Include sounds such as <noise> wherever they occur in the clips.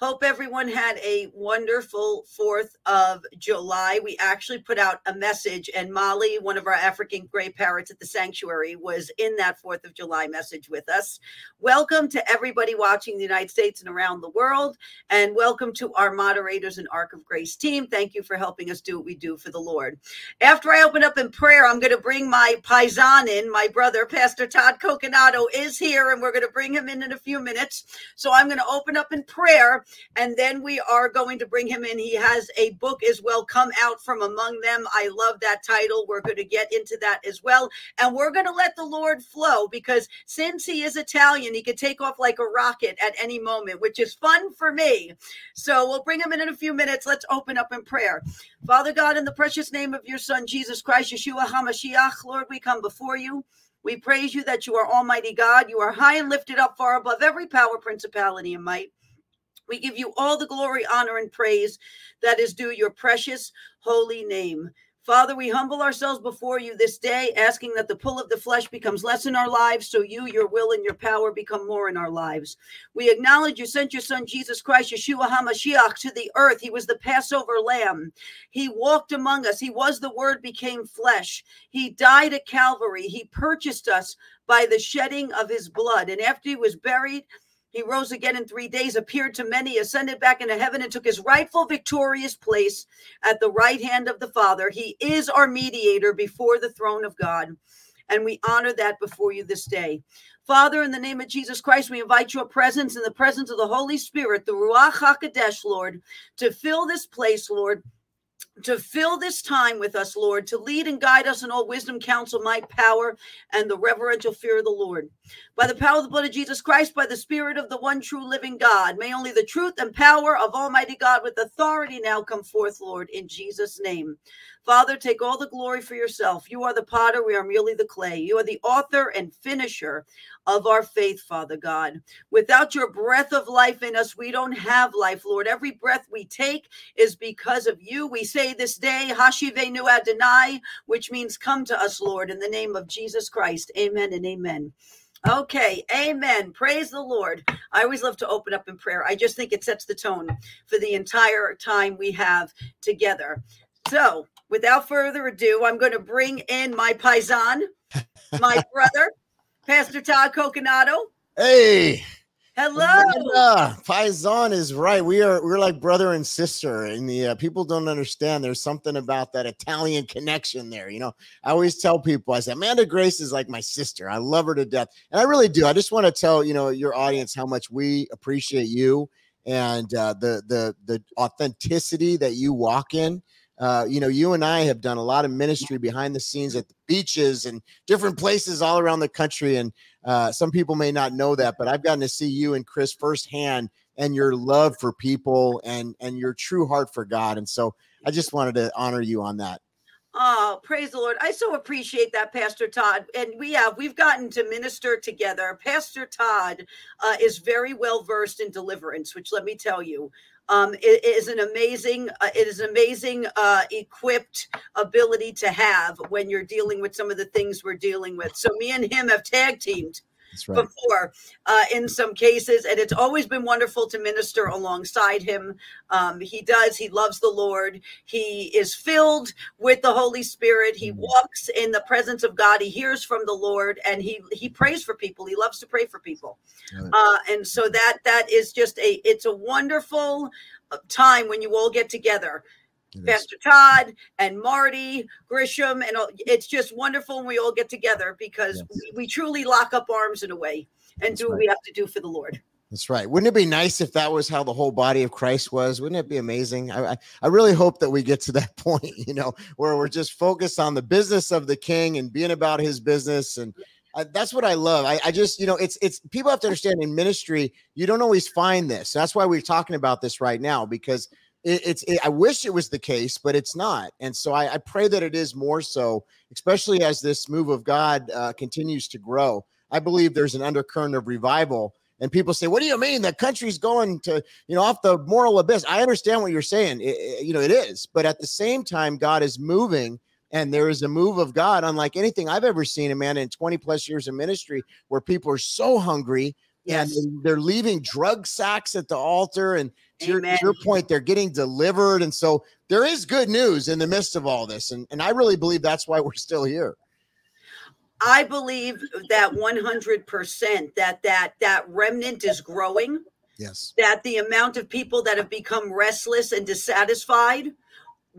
Hope everyone had a wonderful 4th of July. We actually put out a message, and Molly, one of our African gray parrots at the sanctuary, was in that 4th of July message with us. Welcome to everybody watching the United States and around the world, and welcome to our moderators and Ark of Grace team. Thank you for helping us do what we do for the Lord. After I open up in prayer, I'm going to bring my paisan in. My brother, Pastor Todd Coconato, is here, and we're going to bring him in in a few minutes. So I'm going to open up in prayer and then we are going to bring him in. He has a book as well, Come Out from Among Them. I love that title. We're going to get into that as well. And we're going to let the Lord flow because since he is Italian, he could take off like a rocket at any moment, which is fun for me. So we'll bring him in in a few minutes. Let's open up in prayer. Father God, in the precious name of your Son, Jesus Christ, Yeshua HaMashiach, Lord, we come before you. We praise you that you are Almighty God. You are high and lifted up far above every power, principality, and might. We give you all the glory, honor, and praise that is due your precious holy name. Father, we humble ourselves before you this day, asking that the pull of the flesh becomes less in our lives, so you, your will, and your power become more in our lives. We acknowledge you sent your son, Jesus Christ, Yeshua HaMashiach, to the earth. He was the Passover lamb. He walked among us. He was the word became flesh. He died at Calvary. He purchased us by the shedding of his blood. And after he was buried, he rose again in three days, appeared to many, ascended back into heaven, and took his rightful victorious place at the right hand of the Father. He is our mediator before the throne of God. And we honor that before you this day. Father, in the name of Jesus Christ, we invite your presence in the presence of the Holy Spirit, the Ruach HaKodesh, Lord, to fill this place, Lord to fill this time with us, Lord, to lead and guide us in all wisdom, counsel, might, power, and the reverential fear of the Lord. By the power of the blood of Jesus Christ, by the Spirit of the one true living God, may only the truth and power of Almighty God with authority now come forth, Lord, in Jesus' name. Father, take all the glory for yourself. You are the potter, we are merely the clay. You are the author and finisher of our faith, Father God. Without your breath of life in us, we don't have life, Lord. Every breath we take is because of you. We say this day, Hashivenu Adonai, which means come to us, Lord, in the name of Jesus Christ. Amen and amen. Okay, amen. Praise the Lord. I always love to open up in prayer. I just think it sets the tone for the entire time we have together. So, without further ado, I'm going to bring in my paisan, my <laughs> brother, Pastor Todd Coconato. Hey. Hello. Paisan is right. We are we're like brother and sister, and the uh, people don't understand. There's something about that Italian connection there. You know, I always tell people, I say Amanda Grace is like my sister. I love her to death, and I really do. I just want to tell you know your audience how much we appreciate you and uh, the the the authenticity that you walk in uh, you know, you and I have done a lot of ministry behind the scenes at the beaches and different places all around the country. And uh, some people may not know that, but I've gotten to see you and Chris firsthand and your love for people and and your true heart for God. And so I just wanted to honor you on that. Oh, praise the Lord. I so appreciate that, Pastor Todd. And we have, we've gotten to minister together. Pastor Todd uh, is very well versed in deliverance, which let me tell you, um, it, it is an amazing, uh, it is amazing uh, equipped ability to have when you're dealing with some of the things we're dealing with. So me and him have tag teamed right. before uh, in some cases, and it's always been wonderful to minister alongside him. Um, he does, he loves the Lord, he is filled with the Holy Spirit, he mm-hmm. walks in the presence of God, he hears from the Lord, and he he prays for people. He loves to pray for people, right. uh, and so that that is just a it's a wonderful uh, time when you all get together Pastor Todd and Marty Grisham, and it's just wonderful when we all get together because yes. we, we, truly lock up arms in a way and That's do right. what we have to do for the Lord. That's right. Wouldn't it be nice if that was how the whole body of Christ was? Wouldn't it be amazing? I, I, I really hope that we get to that <laughs> point, you know, where we're just focused on the business of the King and being about His business and. That's what I love. I, I, just, you know, it's it's people have to understand in ministry, you don't always find this. That's why we're talking about this right now because it, it's it, I wish it was the case, but it's not. And so I, I, pray that it is more so, especially as this move of God uh, continues to grow. I believe there's an undercurrent of revival. And people say, "What do you mean the country's going to, you know, off the moral abyss?" I understand what you're saying. It, you know, it is, but at the same time, God is moving, and there is a move of God, unlike anything I've ever seen, a man in 20 plus years of ministry, where people are so hungry Yes. and they're leaving drug sacks at the altar and to your, to your point they're getting delivered and so there is good news in the midst of all this and, and i really believe that's why we're still here. I believe that 100% that that that remnant is growing, yes. that the amount of people that have become restless and dissatisfied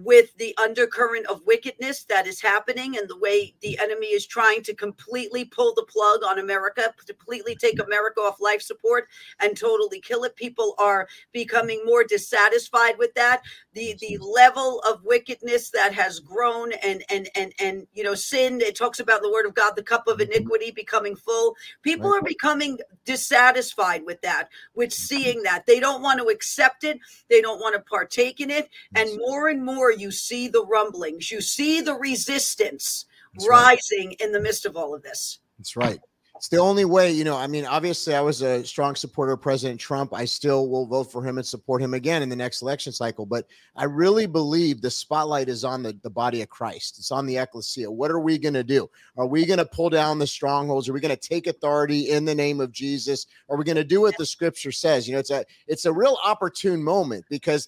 with the undercurrent of wickedness that is happening and the way the enemy is trying to completely pull the plug on America, completely take America off life support and totally kill it. People are becoming more dissatisfied with that. The the level of wickedness that has grown and and and and you know sin. It talks about the word of God, the cup of iniquity becoming full. People are becoming dissatisfied with that, with seeing that. They don't want to accept it. They don't want to partake in it. And more and more you see the rumblings, you see the resistance That's right. rising in the midst of all of this. That's right. It's the only way, you know. I mean, obviously, I was a strong supporter of President Trump. I still will vote for him and support him again in the next election cycle. But I really believe the spotlight is on the, the body of Christ. It's on the ecclesia. What are we going to do? Are we going to pull down the strongholds? Are we going to take authority in the name of Jesus? Are we going to do what the scripture says? You know, it's a it's a real opportune moment because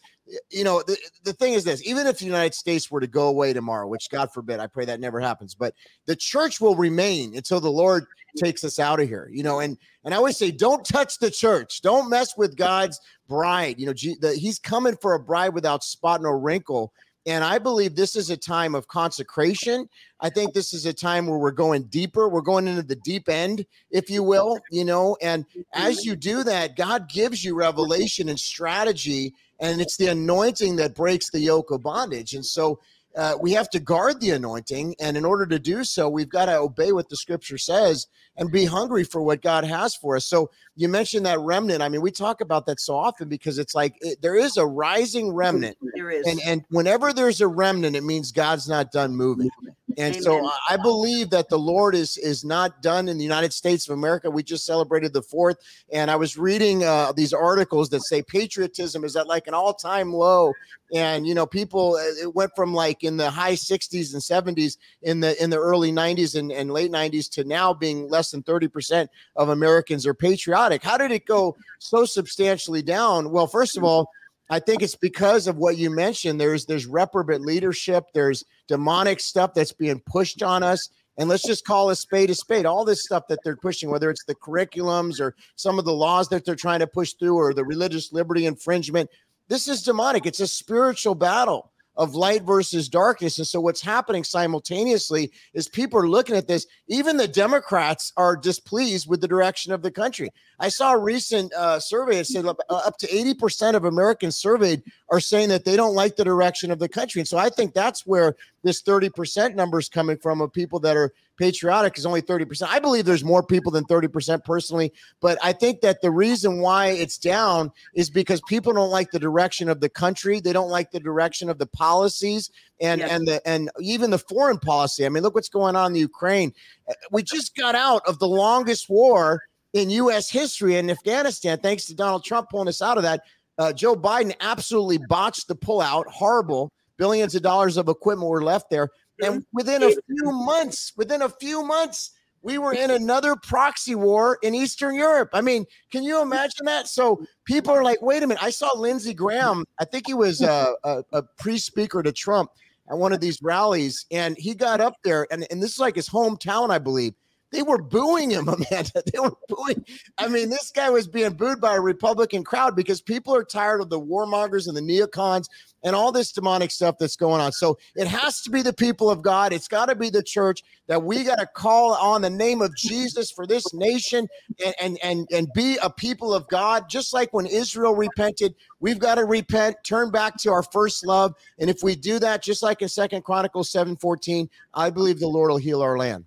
you know the, the thing is this even if the united states were to go away tomorrow which god forbid i pray that never happens but the church will remain until the lord takes us out of here you know and and i always say don't touch the church. Don't mess with god's bride. You know G, the, he's coming for a bride without spot nor wrinkle. And i believe this is a time of consecration. I think this is a time where we're going deeper. We're going into the deep end if you will you know and as you do that god gives you revelation and strategy and it's the anointing that breaks the yoke of bondage. And so uh, we have to guard the anointing. And in order to do so we've got to obey what the scripture says and be hungry for what god has for us. So you mentioned that remnant. I mean we talk about that so often because it's like it, there is a rising remnant. There is. and and whenever there's a remnant it means god's not done moving and so Amen. I- I believe that the Lord is is not done in the United States of America. We just celebrated the fourth, and I was reading uh, these articles that say patriotism is at like an all time low, and you know people uh, it went from like in the high 60s and 70s in the in the early 90s and, and late 90s to now being less than 30 percent of Americans are patriotic. How did it go so substantially down? Well, first of all. I think it's because of what you mentioned. There's there's reprobate leadership. There's demonic stuff that's being pushed on us. And let's just call a spade a spade. All this stuff that they're pushing, whether it's the curriculums or some of the laws that they're trying to push through or the religious liberty infringement, this is demonic. It's a spiritual battle of light versus darkness. And so what's happening simultaneously is people are looking at this. Even the Democrats are displeased with the direction of the country. I saw a recent uh, survey that said up, up to 80% of Americans surveyed are saying that they don't like the direction of the country. And so I think that's where this 30% number is coming from of people that are patriotic is only 30%. I believe there's more people than 30% personally, but I think that the reason why it's down is because people don't like the direction of the country. They don't like the direction of the policies and Yes. and the and even the foreign policy. I mean, look what's going on in the Ukraine. We just got out of the longest war in US history in Afghanistan thanks to Donald Trump pulling us out of that. Uh, Joe Biden absolutely botched the pullout. Horrible. Billions of dollars of equipment were left there. And within a few months, within a few months, we were in another proxy war in Eastern Europe. I mean, can you imagine that? So people are like, wait a minute. I saw Lindsey Graham. I think he was uh, a, a pre speaker to Trump at one of these rallies, and he got up there, and, and this is like his hometown, I believe. They were booing him, <laughs> Amanda. They were booing. I mean, this guy was being booed by a Republican crowd because people are tired of the warmongers and the neocons and all this demonic stuff that's going on. So it has to be the people of God. It's got to be the church that we got to call on the name of Jesus for this nation and, and and and be a people of God. Just like when Israel repented, we've got to repent, turn back to our first love. And if we do that, just like in Second Chronicles 7:14, I believe the Lord will heal our land.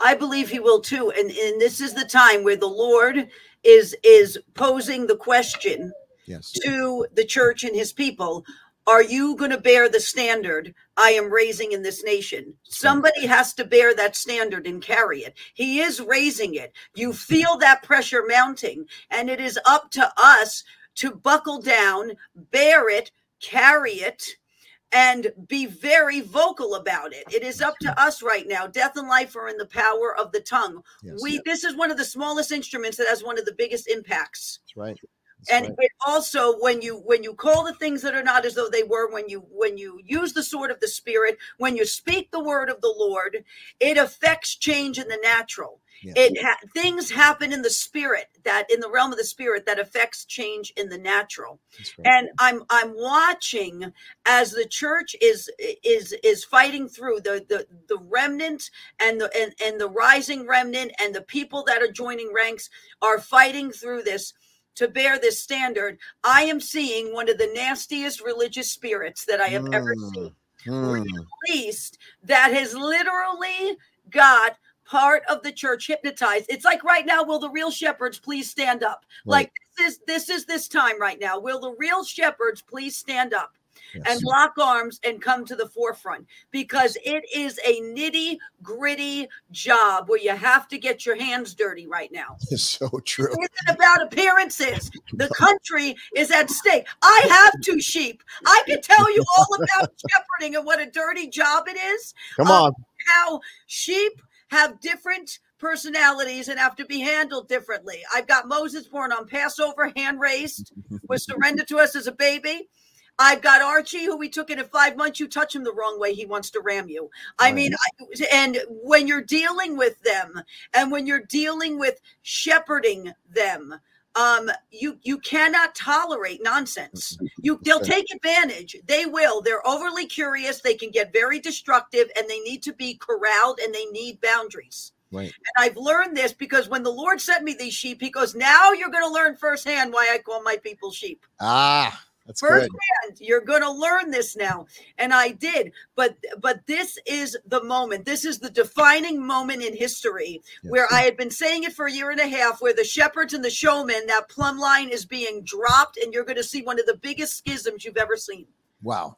I believe he will too. And, and this is the time where the Lord is is posing the question Yes. to the church and his people are you going to bear the standard I am raising in this nation? Somebody has to bear that standard and carry it. He is raising it. You feel that pressure mounting, and it is up to us to buckle down, bear it, carry it, and be very vocal about it. It is up to us right now. Death and life are in the power of the tongue. Yes. We this is one of the smallest instruments that has one of the biggest impacts. That's right. That's and right. it also when you when you call the things that are not as though they were when you when you use the sword of the spirit when you speak the word of the lord it affects change in the natural Yes. it ha- things happen in the spirit that in the realm of the spirit that affects change in the natural right. and i'm i'm watching as the church is is is fighting through the the the remnant and the and, and the rising remnant and the people that are joining ranks are fighting through this to bear this standard i am seeing one of the nastiest religious spirits that i have ever Mm, seen mm. released that has literally got part of the church hypnotized. It's like right now, will the real shepherds please stand up? Like this is this is this time right now. Will the real shepherds please stand up? Yes. and lock arms and come to the forefront because it is a nitty gritty job where you have to get your hands dirty right now. <laughs> It's so true. It isn't about appearances. The country is at stake. I have two sheep. I can tell you all about <laughs> shepherding and what a dirty job it is. Come Um, on. How sheep have different personalities and have to be handled differently. I've got Moses born on Passover, hand raised, was surrendered to us as a baby. I've got Archie, who we took in at five months. You touch him the wrong way, he wants to ram you. I mean, I, and when you're dealing with them, and when you're dealing with shepherding them, um, you you cannot tolerate nonsense. You they'll take advantage. They will. They're overly curious. They can get very destructive, and they need to be corralled, and they need boundaries. Right. And I've learned this because when the Lord sent me these sheep, He goes, "Now you're going to learn firsthand why I call my people sheep." Ah, that's First good. you're going to learn this now and i did but but this is the moment this is the defining moment in history Yes, where i had been saying it for a year and a half where the shepherds and the showmen that plumb line is being dropped and you're going to see one of the biggest schisms you've ever seen Wow.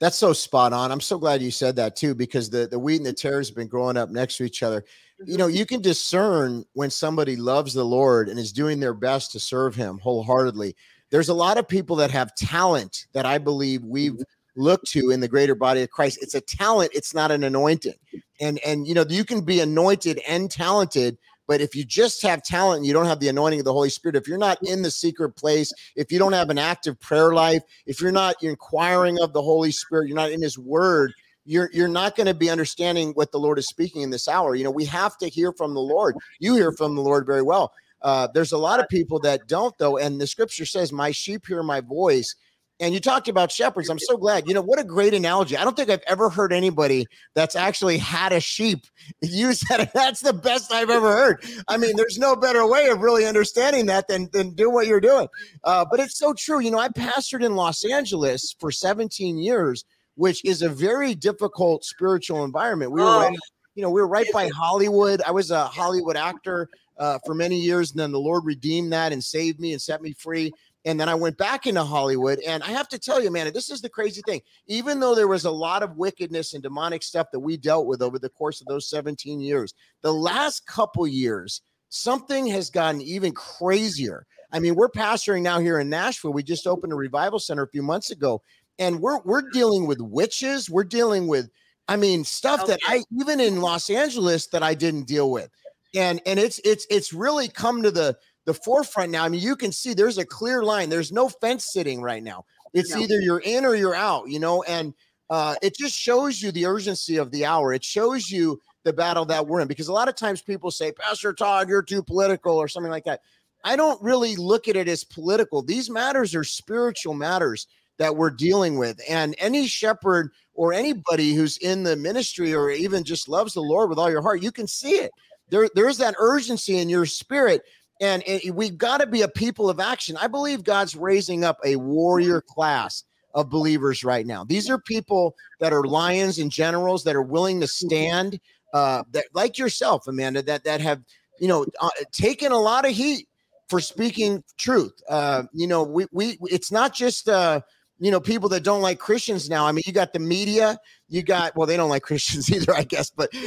That's so spot on. I'm so glad you said that too, because the, the wheat and the tares have been growing up next to each other. You mm-hmm. know, you can discern when somebody loves the Lord and is doing their best to serve him wholeheartedly. There's a lot of people that have talent that I believe we've mm-hmm. looked to in the greater body of Christ. It's a talent, it's not an anointing. And and you know, you can be anointed and talented, but if you just have talent and you don't have the anointing of the Holy Spirit, if you're not in the secret place, if you don't have an active prayer life, if you're not inquiring of the Holy Spirit, you're not in His Word, you're you're not going to be understanding what the Lord is speaking in this hour. You know, we have to hear from the Lord. You hear from the Lord very well. Uh, there's a lot of people that don't, though, and the Scripture says, "My sheep hear my voice." And you talked about shepherds. I'm so glad. You know what a great analogy. I don't think I've ever heard anybody that's actually had a sheep <laughs> use that. That's the best I've ever heard. I mean, there's no better way of really understanding that than than do what you're doing. Uh, but it's so true. You know, I pastored in Los Angeles for 17 years, which is a very difficult spiritual environment. We were, Oh. right, you know, we were right by Hollywood. I was a Hollywood actor uh, for many years, and then the Lord redeemed that and saved me and set me free. And then I went back into Hollywood, and I have to tell you, man, this is the crazy thing. Even though there was a lot of wickedness and demonic stuff that we dealt with over the course of those 17 years, the last couple years, something has gotten even crazier. I mean, we're pastoring now here in Nashville. We just opened a revival center a few months ago, and we're we're dealing with witches. We're dealing with, I mean, stuff that I even in Los Angeles that I didn't deal with, and and it's it's it's really come to the the forefront now. I mean, you can see there's a clear line. There's no fence sitting right now. It's No. either you're in or you're out, you know, and uh, it just shows you the urgency of the hour. It shows you the battle that we're in because a lot of times people say, Pastor Todd, you're too political or something like that. I don't really look at it as political. These matters are spiritual matters that we're dealing with. And any shepherd or anybody who's in the ministry or even just loves the Lord with all your heart, you can see it. There, there's that urgency in your spirit. And it, we've got to be a people of action. I believe God's raising up a warrior class of believers right now. These are people that are lions and generals that are willing to stand, uh, that like yourself, Amanda, that that have you know uh, taken a lot of heat for speaking truth. Uh, you know, we we it's not just uh, you know people that don't like Christians now. I mean, you got the media, you got well, they don't like <laughs> Christians either, I guess, but No.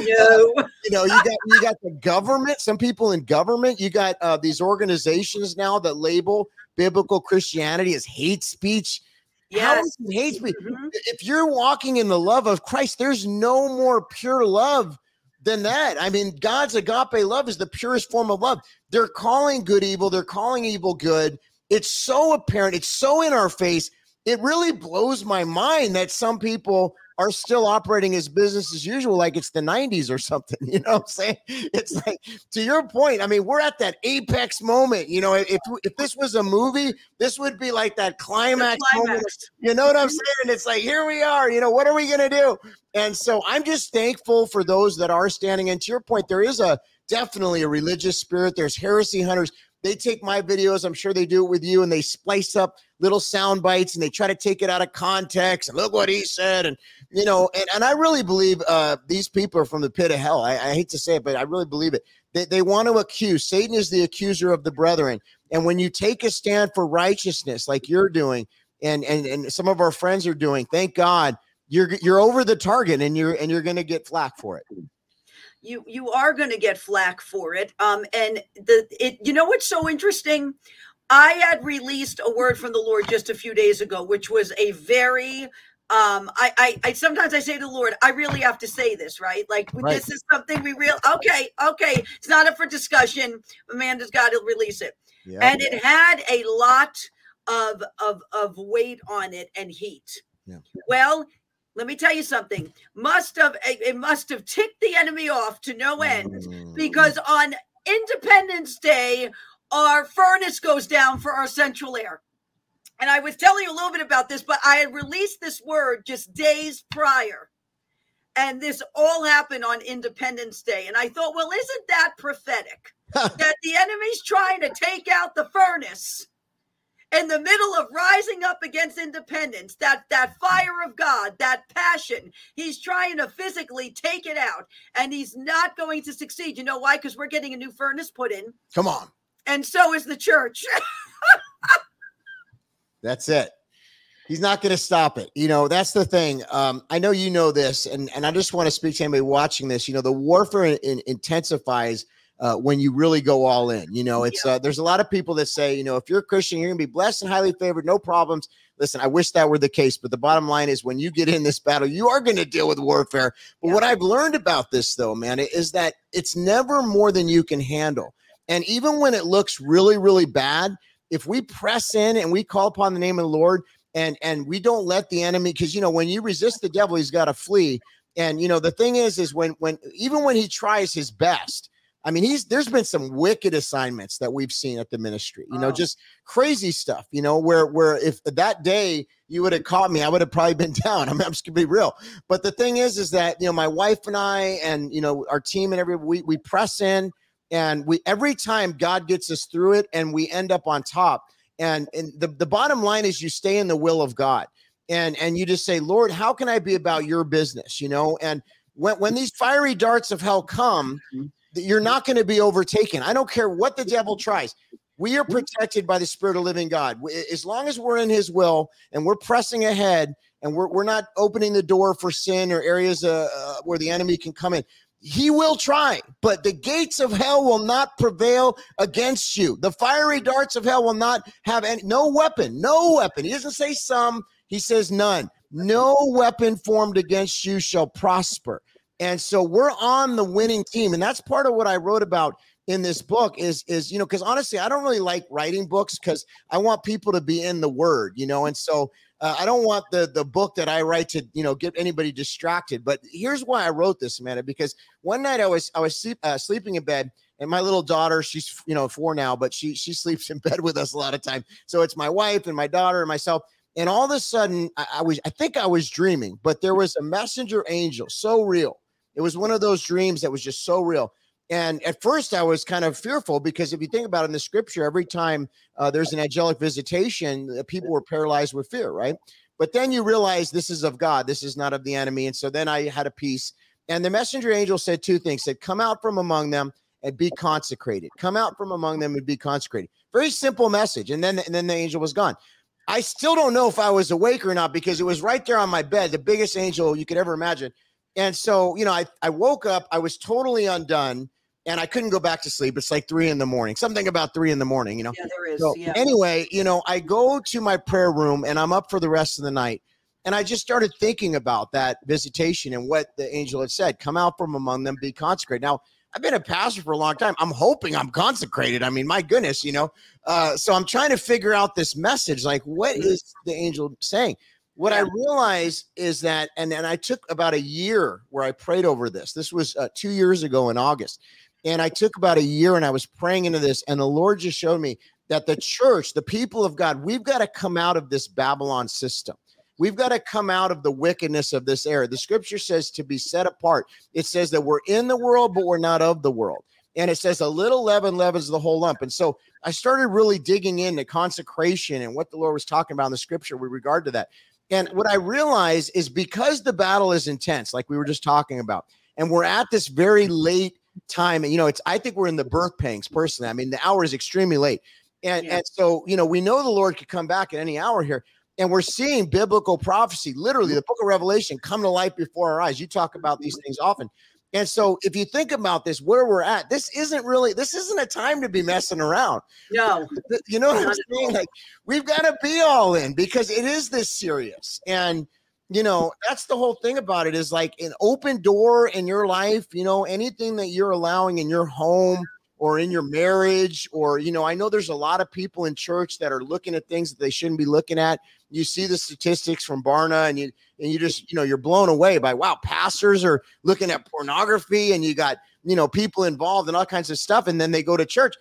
you know, you got you got the government, some people in government, you got uh, these organizations now that label biblical Christianity as hate speech. Yes. hates me. Mm-hmm. If you're walking in the love of Christ, there's no more pure love than that. I mean, God's agape love is the purest form of love. They're calling good evil, they're calling evil good. It's so apparent, it's so in our face. It really blows my mind that some people are still operating as business as usual, like it's the 90s or something. <laughs> You know what I'm saying? It's like, to your point, I mean, we're at that apex moment. You know, if, if this was a movie, this would be like that climax, climax. moment. You know what I'm mm-hmm. saying? And It's like, here we are. You know, what are we going to do? And so I'm just thankful for those that are standing. And to your point, there is a definitely a religious spirit. There's heresy hunters. They take my videos, I'm sure they do it with you, and they splice up little sound bites and they try to take it out of context and look what he said. And, you know, and, and I really believe uh, these people are from the pit of hell. I, I hate to say it, but I really believe it. They, they want to accuse. Satan is the accuser of the brethren. And when you take a stand for righteousness, like you're doing, and, and, and some of our friends are doing, thank God, you're you're over the target and you're and you're going to get flack for it you you are going to get flack for it um and the it you know what's so interesting i had released a word from the lord just a few days ago which was a very um I, I i sometimes i say to the lord i really have to say this right like right. this is something we real okay okay it's not up for discussion amanda's got to release it yep. and it had a lot of of of weight on it and heat yeah. well let me tell you something. Must have it must have ticked the enemy off to no end mm. because on independence day our furnace goes down for our central air. And i was telling you a little bit about this but i had released this word just days prior. And this all happened on independence day. And i thought well isn't that prophetic? <laughs> That the enemy's trying to take out the furnace in the middle of rising up against independence, that that fire of God, that passion, he's trying to physically take it out, and he's not going to succeed. You know why? Because we're getting a new furnace put in. Come on. And so is the church. <laughs> that's it. He's not going to stop it. You know, that's the thing. Um, I know you know this, and, and I just want to speak to anybody watching this. You know, the warfare in, in, intensifies uh, when you really go all in. You know, it's uh, there's a lot of people that say, you know, if you're a Christian, you're gonna be blessed and highly favored, no problems. Listen, I wish that were the case, but the bottom line is when you get in this battle, you are going to deal with warfare. But yeah. what I've learned about this, though, man, is that it's never more than you can handle. And even when it looks really, really bad, if we press in and we call upon the name of the Lord and and we don't let the enemy, because you know, when you resist the devil, he's got to flee. And you know, the thing is, is when when even when he tries his best, I mean, he's there's been some wicked assignments that we've seen at the ministry, you know, oh. just crazy stuff, you know, where where if that day you would have caught me, I would have probably been <laughs> down. I mean, I'm just gonna be real. But the thing is, is that you know, my wife and I and you know, our team and every we we press in and we every time God gets us through it and we end up on top. And and the, the bottom line is you stay in the will of God and and you just say, Lord, how can I be about your business? You know, and when when these fiery darts of hell come, mm-hmm you're not going to be overtaken. I don't care what the devil tries. We are protected by the Spirit of living God. As long as we're in His will and we're pressing ahead and we're, we're not opening the door for sin or areas uh, uh, where the enemy can come in, he will try, but the gates of hell will not prevail against you. The fiery darts of hell will not have any, no weapon, no weapon. He doesn't say some, he says none. No weapon formed against you shall prosper. And so we're on the winning team. And that's part of what I wrote about in this book is is you know because honestly i don't really like writing books because i want people to be in the word you know and so uh, i don't want the the book that i write to you know get anybody distracted but here's why i wrote this amanda because one night i was i was sleep, uh, sleeping in bed and my little daughter she's you know four now but she she sleeps in <laughs> bed with us a lot of time so it's my wife and my daughter and myself and all of a sudden I, I was i think i was dreaming but there was a messenger angel so real it was one of those dreams that was just so real. And at first, I was kind of fearful because if you think about it in the scripture, every time uh, there's an angelic visitation, the people were paralyzed with fear, right? But then you realize this is of God, this is not of the enemy. And so then I had a peace. And the messenger angel said two things said, Come out from among them and be consecrated. Come out from among them and be consecrated. Very simple message. And then, and then the angel was gone. I still don't know if I was awake or not because it was right there on my bed, the biggest angel you could ever imagine. And so, you know, I, I woke up, I was totally undone. and I couldn't go back to sleep. It's like three in the morning, something about three in the morning, you know. Yeah, there is. So yeah. anyway, you know, I go to my prayer room and I'm up for the rest of the night. And I just started thinking about that visitation and what the angel had said come out from among them, be consecrated. Now, I've been a pastor for a long time. I'm hoping I'm consecrated. I mean, my goodness, you know. Uh, so I'm trying to figure out this message. Like, what is the angel saying? What I Yeah. realized is that, and and I took about a year where I prayed over this. This was uh, two years ago in August, and I took about a year and I was praying into this, and the Lord just showed me that the church, the people of God, we've got to come out of this Babylon system. We've got to come out of the wickedness of this era. The scripture says to be set apart. It says that we're in the world, but we're not of the world. And it says a little leaven leavens the whole lump. And so I started really digging into consecration and what the Lord was talking about in the scripture with regard to that. And what I realize is because the battle is intense, like we were just talking about, and we're at this very late time, and you know, it's I think we're in the birth pangs personally. I mean, the hour is extremely late. And, Yeah. and so, you know, we know the Lord could come back at any hour here. And we're seeing biblical prophecy, literally mm-hmm. the book of Revelation, come to light before our eyes. You talk about these mm-hmm. things often. And so, if you think about this, where we're at, this isn't really, this isn't a time to be messing around. no. You know what I'm saying? Like, we've got to be all in because it is this serious. And, you know, that's the whole thing about it is like an open door in your life, you know, anything that you're allowing in your home or in your marriage, or, you know, I know there's a lot of people in church that are looking at things that they shouldn't be looking at. You see the statistics from Barna and you, and you just, you know, you're blown away by, wow, pastors are looking at pornography and you got, you know, people involved in all kinds of stuff. And then they go to church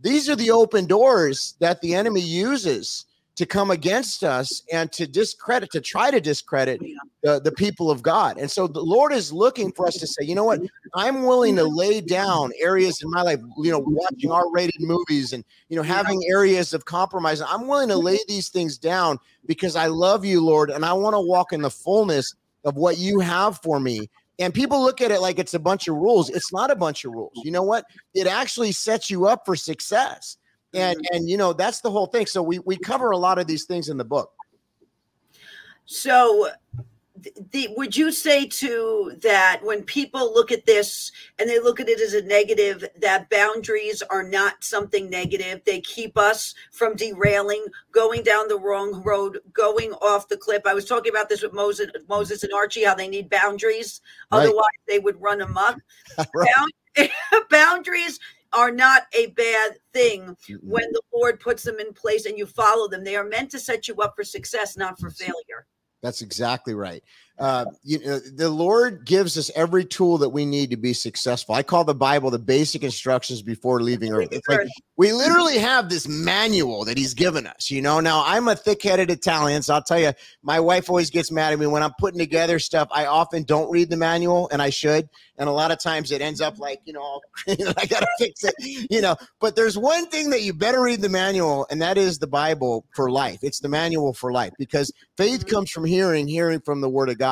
these are the open doors that the enemy uses to come against us and to discredit to try to discredit the, the people of god. And so the lord is looking for us to say you know what? I'm willing to lay down areas in my life you know watching r-rated movies and you know having areas of compromise. I'm willing to lay these things down because i love you lord and i want to walk in the fullness of what you have for me. And people look at it like it's a bunch of rules. It's not a bunch of rules. You know what? It actually sets you up for success and mm-hmm. and you know that's the whole thing so we we cover a lot of these things in the book So, th- the, would you say too that when people look at this and they look at it as a negative, that boundaries are not something negative? They keep us from derailing, going down the wrong road, going off the cliff. I was talking about this with Moses, Moses and Archie, how they need boundaries, Right. otherwise they would run amok. <laughs> Right. Bound- <laughs> boundaries are not a bad thing when the Lord puts them in place and you follow them. They are meant to set you up for success, not for failure. That's exactly right. Uh, you know, the Lord gives us every tool that we need to be successful. I call the Bible the basic instructions before leaving Earth. It's like we literally have this manual that He's given us. You know, now I'm a thick-headed Italian, so I'll tell you, my wife always gets mad at me when I'm putting together stuff. I often don't read the manual, and I should. And a lot of times it ends up like, you know, <laughs> I gotta fix it. You know, but there's one thing that you better read the manual, and that is the Bible for life. It's the manual for life because faith Mhm. comes from hearing, hearing from the Word of God.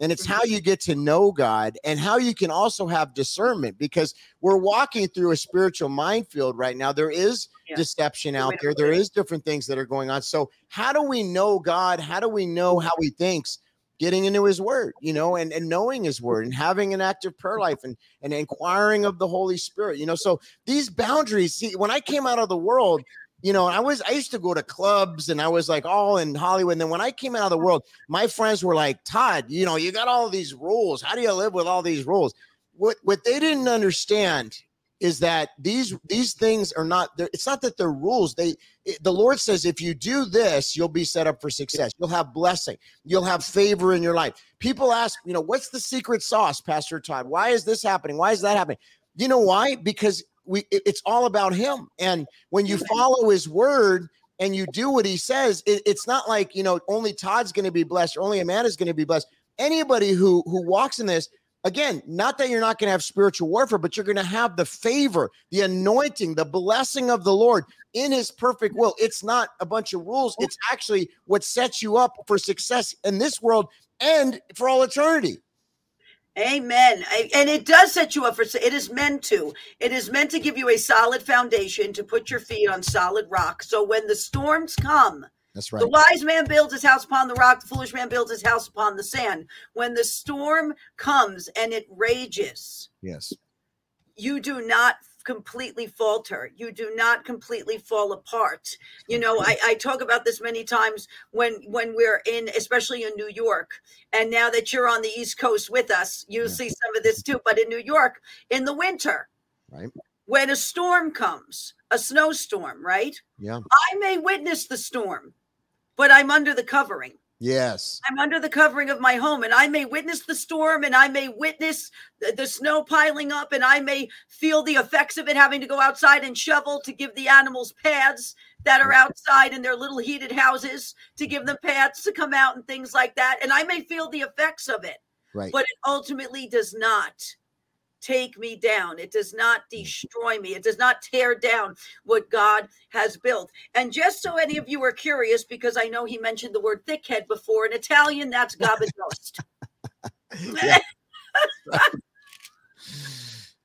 And it's how you get to know God and how you can also have discernment because we're walking through a spiritual minefield right now. There is Yeah. deception out there, there is different things that are going on. So, how do we know God? How do we know how He thinks? Getting into His Word, you know, and, and knowing His Word and having an active prayer life and, and inquiring of the Holy Spirit, you know. So, these boundaries, see, when I came out of the world, you know, I was I used to go to clubs and I was like all in Hollywood. And then when I came out of the world, my friends were like, Todd, you know, you got all these rules. How do you live with all these rules? What what they didn't understand is that these these things are not it's not that they're rules. They it- the Lord says if you do this, you'll be set up for success. You'll have blessing. You'll have favor in your life. People ask, you know, what's the secret sauce, Pastor Todd? Why is this happening? Why is that happening? You know why? Because we it- it's all about him. And when you follow his word and you do what he says, it, it's not like you know only Todd's going to be blessed or only Amanda's going to be blessed. Anybody who who walks in this, again, not that you're not going to have spiritual warfare, but you're going to have the favor, the anointing, the blessing of the Lord in his perfect will. It's not a bunch of rules. It's actually what sets you up for success in this world and for all eternity. Amen. And it does set you up for it is meant to. It is meant to give you a solid foundation to put your feet on solid rock. So when the storms come, That's right. the wise man builds his house upon the rock, the foolish man builds his house upon the sand. When the storm comes and it rages, Yes. you do not completely falter you do not completely fall apart you know I, I talk about this many times when when we're in especially in new york and now that you're on the east coast with us you'll Yeah. see some of this too but in new york in the winter Right. when a storm comes a snowstorm right Yeah. i may witness the storm but i'm under the covering Yes. I'm under the covering of my home and I may witness the storm and I may witness the, the snow piling up and I may feel the effects of it having to go outside and shovel to give the animals pads that are outside in their little heated houses to give them pads to come out and things like that. And I may feel the effects of it, Right. but it ultimately does not take me down. It does not destroy me. It does not tear down what God has built. And just so any of you are curious, because I know he mentioned the word thickhead before, in Italian, that's gabagost. <laughs>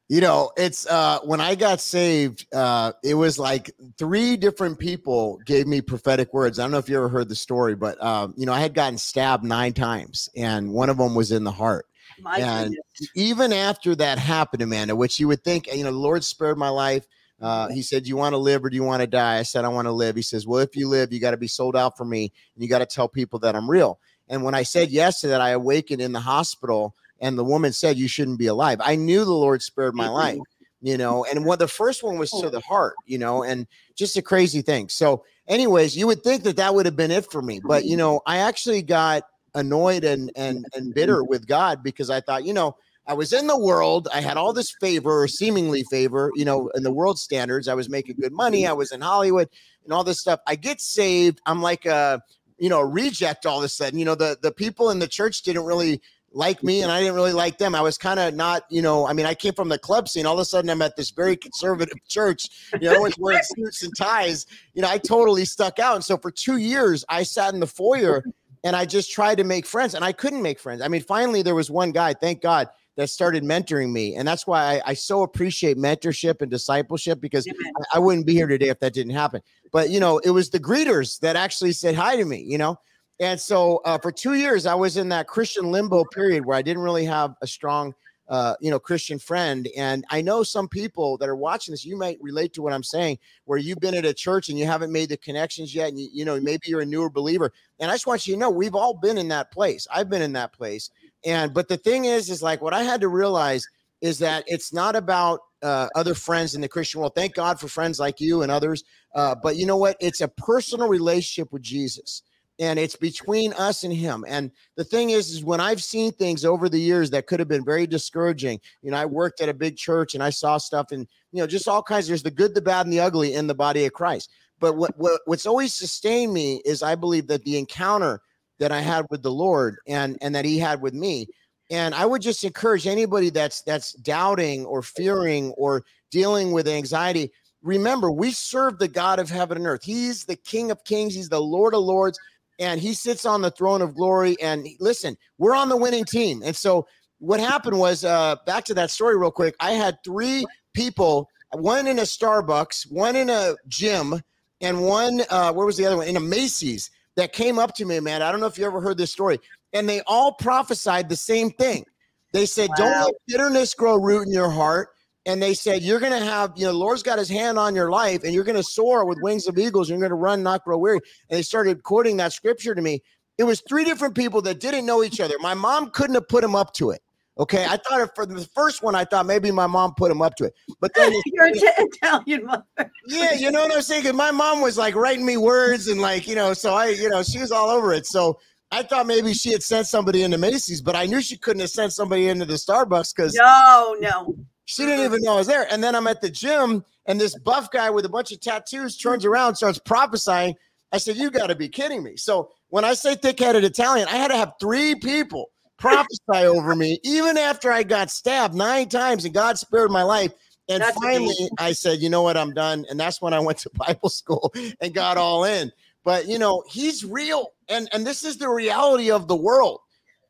You know it's uh when i got saved uh it was like three different people gave me prophetic words i don't know if you ever heard the story but um you know i had gotten stabbed nine times and one of them was in the heart My And- goodness. even after that happened amanda which you would think you know the lord spared my life uh, mm-hmm. he said, "Do you want to live or do you want to die?" I said, "I want to live." He says, "Well, if you live, you got to be sold out for me, and you got to tell people that I'm real." And when I said yes to that, I awakened in the hospital, and the woman said, "You shouldn't be alive." I knew the Lord spared my mm-hmm. life, you know. And mm-hmm. what the first one was to oh. the heart, you know, and just a crazy thing. So, anyways, you would think that that would have been it for me, but you know, I actually got annoyed and <laughs> and and bitter with God because I thought, you know, I was in the world. I had all this favor or seemingly favor, you know, in the world standards. I was making good money. I was in Hollywood and all this stuff. I get saved. I'm like a, you know, a reject all of a sudden. You know, the the people in the church didn't really like me and I didn't really like them. I was kind of not, you know, I mean, I came from the club scene. All of a sudden I'm at this very conservative <laughs> church, you know, everyone's wearing suits and ties. You know, I totally stuck out. And so for two years, I sat in the foyer and I just tried to make friends and I couldn't make friends. I mean, finally there was one guy, thank God, that started mentoring me. And that's why I, I so appreciate mentorship and discipleship because I, I wouldn't be here today if that didn't happen. But you know, it was the greeters that actually said hi to me, you know. And so uh, for two years, I was in that Christian limbo period where I didn't really have a strong, uh, you know, Christian friend. And I know some people that are watching this, you might relate to what I'm saying, where you've been at a church and you haven't made the connections yet, and you, you know, maybe you're a newer believer. And I just want you to know, we've all been in that place. I've been in that place. And but the thing is, is like what I had to realize is that it's not about uh, other friends in the Christian world. Thank God for friends like you and others. Uh, but you know what? It's a personal relationship with Jesus, and it's between us and Him. And the thing is, is when I've seen things over the years that could have been very discouraging. You know, I worked at a big church and I saw stuff, and you know, just all kinds. There's the good, the bad, and the ugly in the body of Christ. But what, what what's always sustained me is I believe that the encounter that I had with the Lord and and that He had with me. And I would just encourage anybody that's that's doubting or fearing or dealing with anxiety. Remember, we serve the God of heaven and earth. He's the King of Kings. He's the Lord of Lords, and He sits on the throne of glory. And listen, we're on the winning team. And so, what happened was, uh, back to that story real quick. I had three people, one in a Starbucks, one in a gym, and one uh, where was the other one in a Macy's that came up to me, man. I don't know if you ever heard this story, and they all prophesied the same thing. They said, "Don't let bitterness grow root in your heart." And they said, "You're going to have, you know, Lord's got His hand on your life, and you're going to soar with wings of eagles. and You're going to run, not grow weary." And they started quoting that scripture to me. It was three different people that didn't know each other. My mom couldn't have put them up to it. Okay, I thought for the first one, I thought maybe my mom put him up to it, but then <laughs> You're an Italian mother. yeah, you know what I'm saying? 'Cause my mom was like writing me words and like, you know, so I, you know, she was all over it. So I thought maybe she had sent somebody into Macy's, but I knew she couldn't have sent somebody into the Starbucks because No, no. She didn't even know I was there. And then I'm at the gym and this buff guy with a bunch of tattoos turns around, starts prophesying. I said, You got to be kidding me. So when I say thick headed Italian, I had to have three people <laughs> prophesy over me, even after I got stabbed nine times and God spared my life. And That's finally, amazing. I said, You know what? I'm done. And that's when I went to <laughs> Bible school and got all in. But, you know, he's real. And, and this is the reality of the world.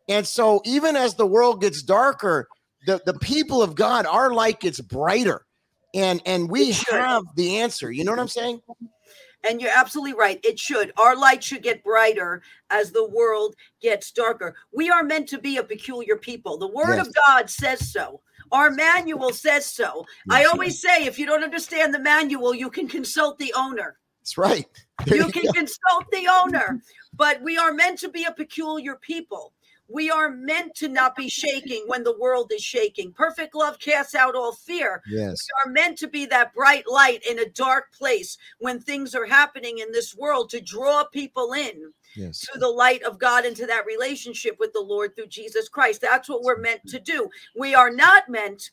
And so, even as the world gets darker, the, the people of God, our light gets brighter. And and we have the answer. You know what I'm saying? And you're absolutely right. It should. Our light should get brighter as the world gets darker. We are meant to be a peculiar people. The word Yes. of God says so. Our manual says so. I Yes. always say if you don't understand the manual, you can consult the owner. That's right. <laughs> There You you can consult the owner, but we are meant to be a peculiar people. We are meant to not be shaking when the world is shaking. Perfect love casts out all fear. Yes. We are meant to be that bright light in a dark place when things are happening in this world to draw people in Yes. to the light of God into that relationship with the Lord through Jesus Christ. That's what we're meant to do. We are not meant,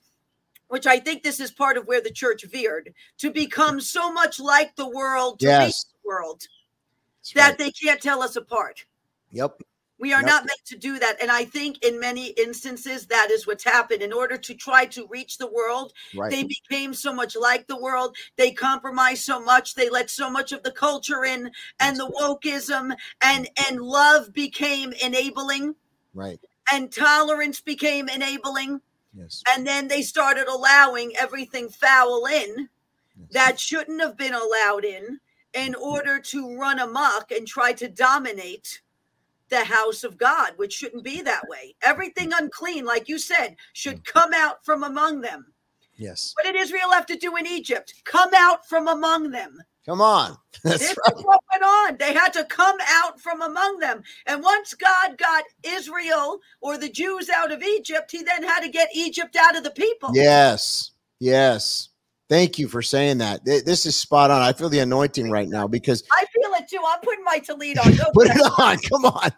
which I think this is part of where the church veered, to become so much like the world to Yes. the world That's that right. they can't tell us apart. Yep. We are Yep. not meant to do that. And I think in many instances, that is what's happened. In order to try to reach the world, Right. they became so much like the world. They compromised so much. They let so much of the culture in and the wokeism and, and love became enabling right. and tolerance became enabling. Yes. And then they started allowing everything foul in Yes. that shouldn't have been allowed in in order to run amok and try to dominate the house of God, which shouldn't be that way. Everything mm. unclean, like you said, should mm. come out from among them. Yes. What did Israel have to do in Egypt? Come out from among them. Come on. <laughs> That's This right. is what went on. They had to come out from among them. And once God got Israel or the Jews out of Egypt, he then had to get Egypt out of the people. Yes. Yes. Thank you for saying that. This is spot on. I feel the anointing right now because I feel it too. I'm putting my Tallit on. <laughs> Put it on. Come on.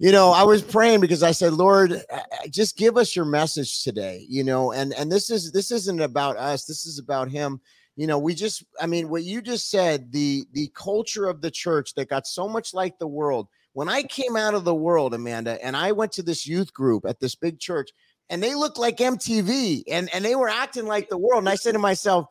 You know, I was praying because I said, Lord, just give us your message today. You know, and and this is this isn't about us. This is about Him. You know, we just, I mean, what you just said, the the culture of the church that got so much like the world. When I came out of the world, Amanda, and I went to this youth group at this big church, and they looked like MTV, and and they were acting like the world. And I said to myself,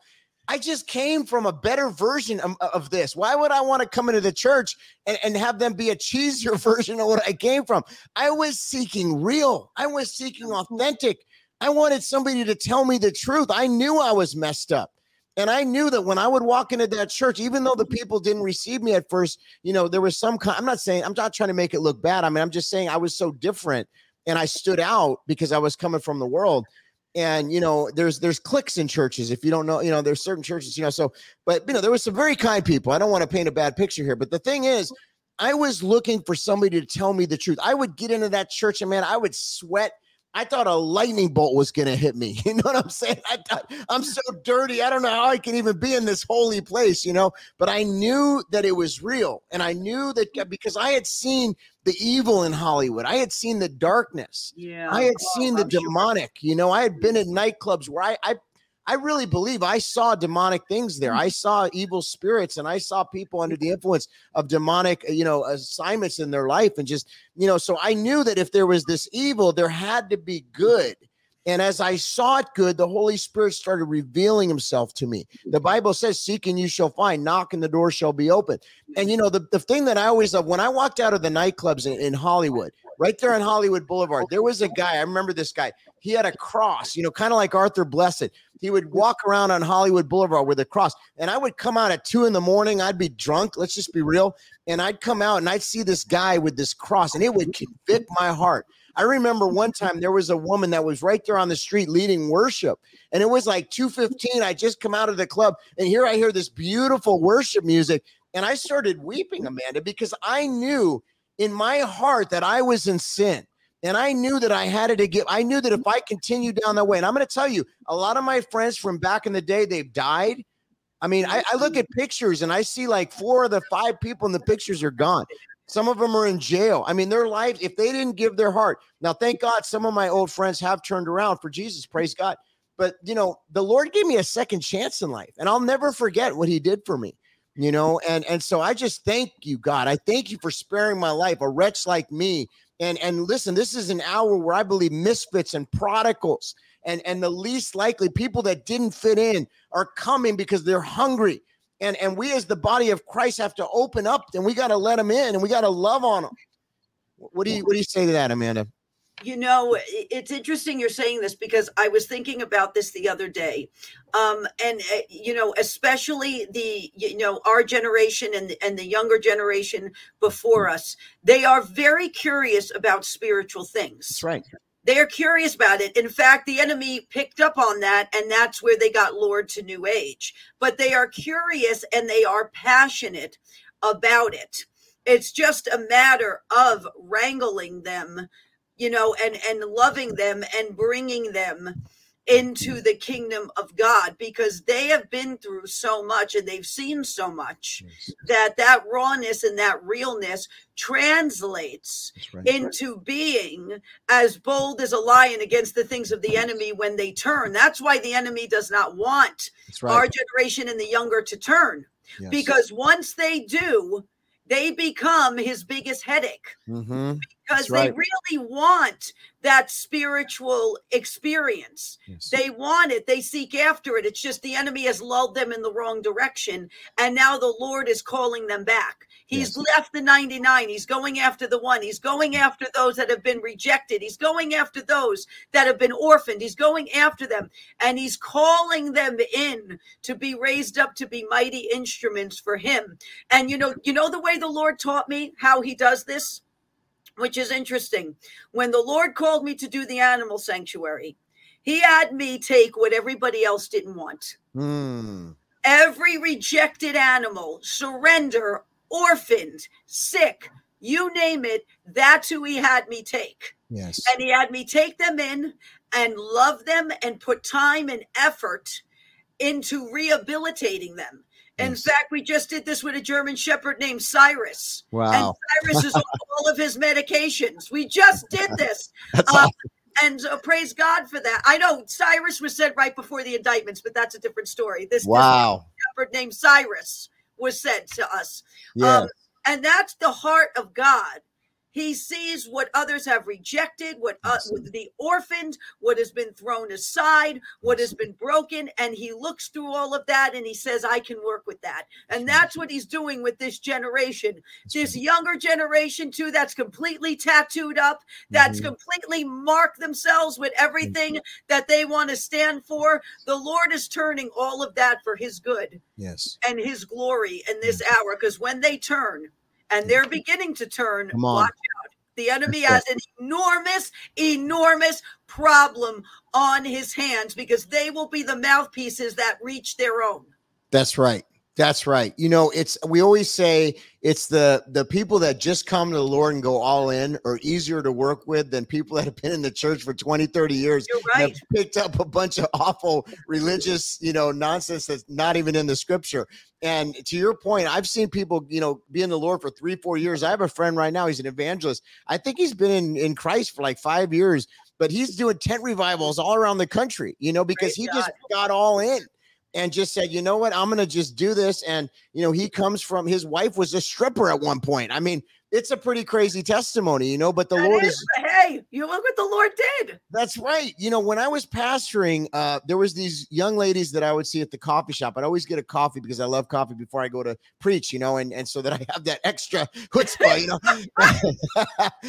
I just came from a better version of, of this. Why would I want to come into the church and, and have them be a cheesier <laughs> version of what I came from? I was seeking real, I was seeking mm-hmm. authentic. I wanted somebody to tell me the truth. I knew I was messed up. And I knew that when I would walk into that church, even though the people didn't receive me at first, you know, there was some kind, I'm not saying, I'm not trying to make it look bad. I mean, I'm just saying I was so different and I stood out because I was coming from the world. And you know there's there's cliques in churches if you don't know you know there's certain churches you know so but you know there was some very kind people. I don't want to paint a bad picture here but the thing is i was looking for somebody to tell me the truth. I would get into that church and man i would sweat i thought a lightning bolt was going to hit me <laughs> you know what i'm saying i thought i'm so dirty i don't know how i can even be in this holy place you know but i knew that it was real and i knew that mm. because i had seen the evil in hollywood i had seen the darkness Yeah. I had Oh, seen the I'm sure. demonic. You know, I had been at mm. nightclubs where I, I, I really believe I saw demonic things there. Mm. I saw evil spirits, and I saw people under the influence of demonic, you know, assignments in their life, and just, you know, so I knew that if there was this evil, there had to be good. And as I saw it good, the Holy Spirit started revealing himself to me. The mm. Bible says, Seek and you shall find, knock and the door shall be open. And mm. you know, the, the thing that I always love when I walked out of the nightclubs in, in Hollywood, right there on Hollywood Boulevard, there was a guy. I remember this guy. He had a cross, you know, kind of like Arthur Blessitt. He would walk around on Hollywood Boulevard with a cross. And I would come out at two in the morning. I'd be drunk. Let's just be real. And I'd come out and I'd see this guy with this cross, and it would convict my heart. I remember one time there was a woman that was right there on the street leading worship, and it was like 2:15. I just come out of the club, and here I hear this beautiful worship music, and I started weeping, Amanda, because I knew in my heart that I was in sin. And I knew that I had to give. I knew that if I continued down that way, and I'm going to tell you, a lot of my friends from back in the day, they've died. I mean, I, I look at pictures and I see like four of the five people in the pictures are gone. Some of them are in jail. I mean, their lives, if they didn't give their heart. Now, thank God some of my old friends have turned around for Jesus. Praise God. But, you know, the Lord gave me a second chance in life, and I'll never forget what he did for me. You know, and and so I just thank you, God. I thank you for sparing my life, a wretch like me. And and listen, this is an hour where I believe misfits and prodigals and and the least likely people that didn't fit in are coming because they're hungry and and we as the body of christ have to open up and we got to let them in and we got to love on them what do you what do you say to that amanda you know, it's interesting you're saying this because I was thinking about this the other day. Um, and uh, you know, especially the you know our generation and the, and the younger generation before us, they are very curious about spiritual things. That's right. They're curious about it. In fact, the enemy picked up on that, and that's where they got lured to New Age. But they are curious and they are passionate about it. It's just a matter of wrangling them you know, and and loving them and bringing them into the kingdom of God because they have been through so much and they've seen so much yes. that that rawness and that realness translates right. into being as bold as a lion against the things of the enemy when they turn. That's why the enemy does not want right. our generation and the younger to turn yes. because once they do, they become his biggest headache. Mm-hmm because right. they really want that spiritual experience. Yes. They want it, they seek after it. It's just the enemy has lulled them in the wrong direction. And now the Lord is calling them back. He's yes. left the 99. He's going after the one. He's going mm-hmm. after those that have been rejected. He's going after those that have been orphaned. He's going after them and he's calling them in to be raised up to be mighty instruments for him. And you know, you know the way the Lord taught me how he does this? Which is interesting. When the Lord called me to do the animal sanctuary, he had me take what everybody else didn't want. Mm. Every rejected animal, surrender, orphaned, sick, you name it, that's who he had me take. Yes. And he had me take them in and love them and put time and effort into rehabilitating them. In yes. fact, we just did this with a German Shepherd named Cyrus. Wow. And Cyrus is on <laughs> all of his medications. We just did this. <laughs> that's um, awesome. And uh, praise God for that. I know Cyrus was said right before the indictments, but that's a different story. This, wow. Shepherd named Cyrus was said to us. Yeah. Um, and that's the heart of God he sees what others have rejected, what uh, the orphaned, what has been thrown aside, what has been broken, and he looks through all of that and he says, "I can work with that." And that's what he's doing with this generation, this younger generation too. That's completely tattooed up, that's mm-hmm. completely marked themselves with everything that they want to stand for. The Lord is turning all of that for His good, yes, and His glory in this hour. Because when they turn and they're beginning to turn. Watch out. The enemy has an enormous, enormous problem on his hands because they will be the mouthpieces that reach their own. That's right. That's right. You know, it's we always say it's the the people that just come to the Lord and go all in are easier to work with than people that have been in the church for 20, 30 years You're right. have picked up a bunch of awful religious, you know, nonsense that's not even in the scripture. And to your point, I've seen people, you know, be in the Lord for three, four years. I have a friend right now, he's an evangelist. I think he's been in, in Christ for like five years, but he's doing tent revivals all around the country, you know, because Praise he God. just got all in and just said, you know what, I'm going to just do this. And, you know, he comes from his wife was a stripper at one point. I mean, it's a pretty crazy testimony, you know, but the that Lord is, is, hey, you look what the Lord did. That's right. You know, when I was pastoring, uh, there was these young ladies that I would see at the coffee shop. I'd always get a coffee because I love coffee before I go to preach, you know, and, and so that I have that extra <laughs> chutzpah, you know.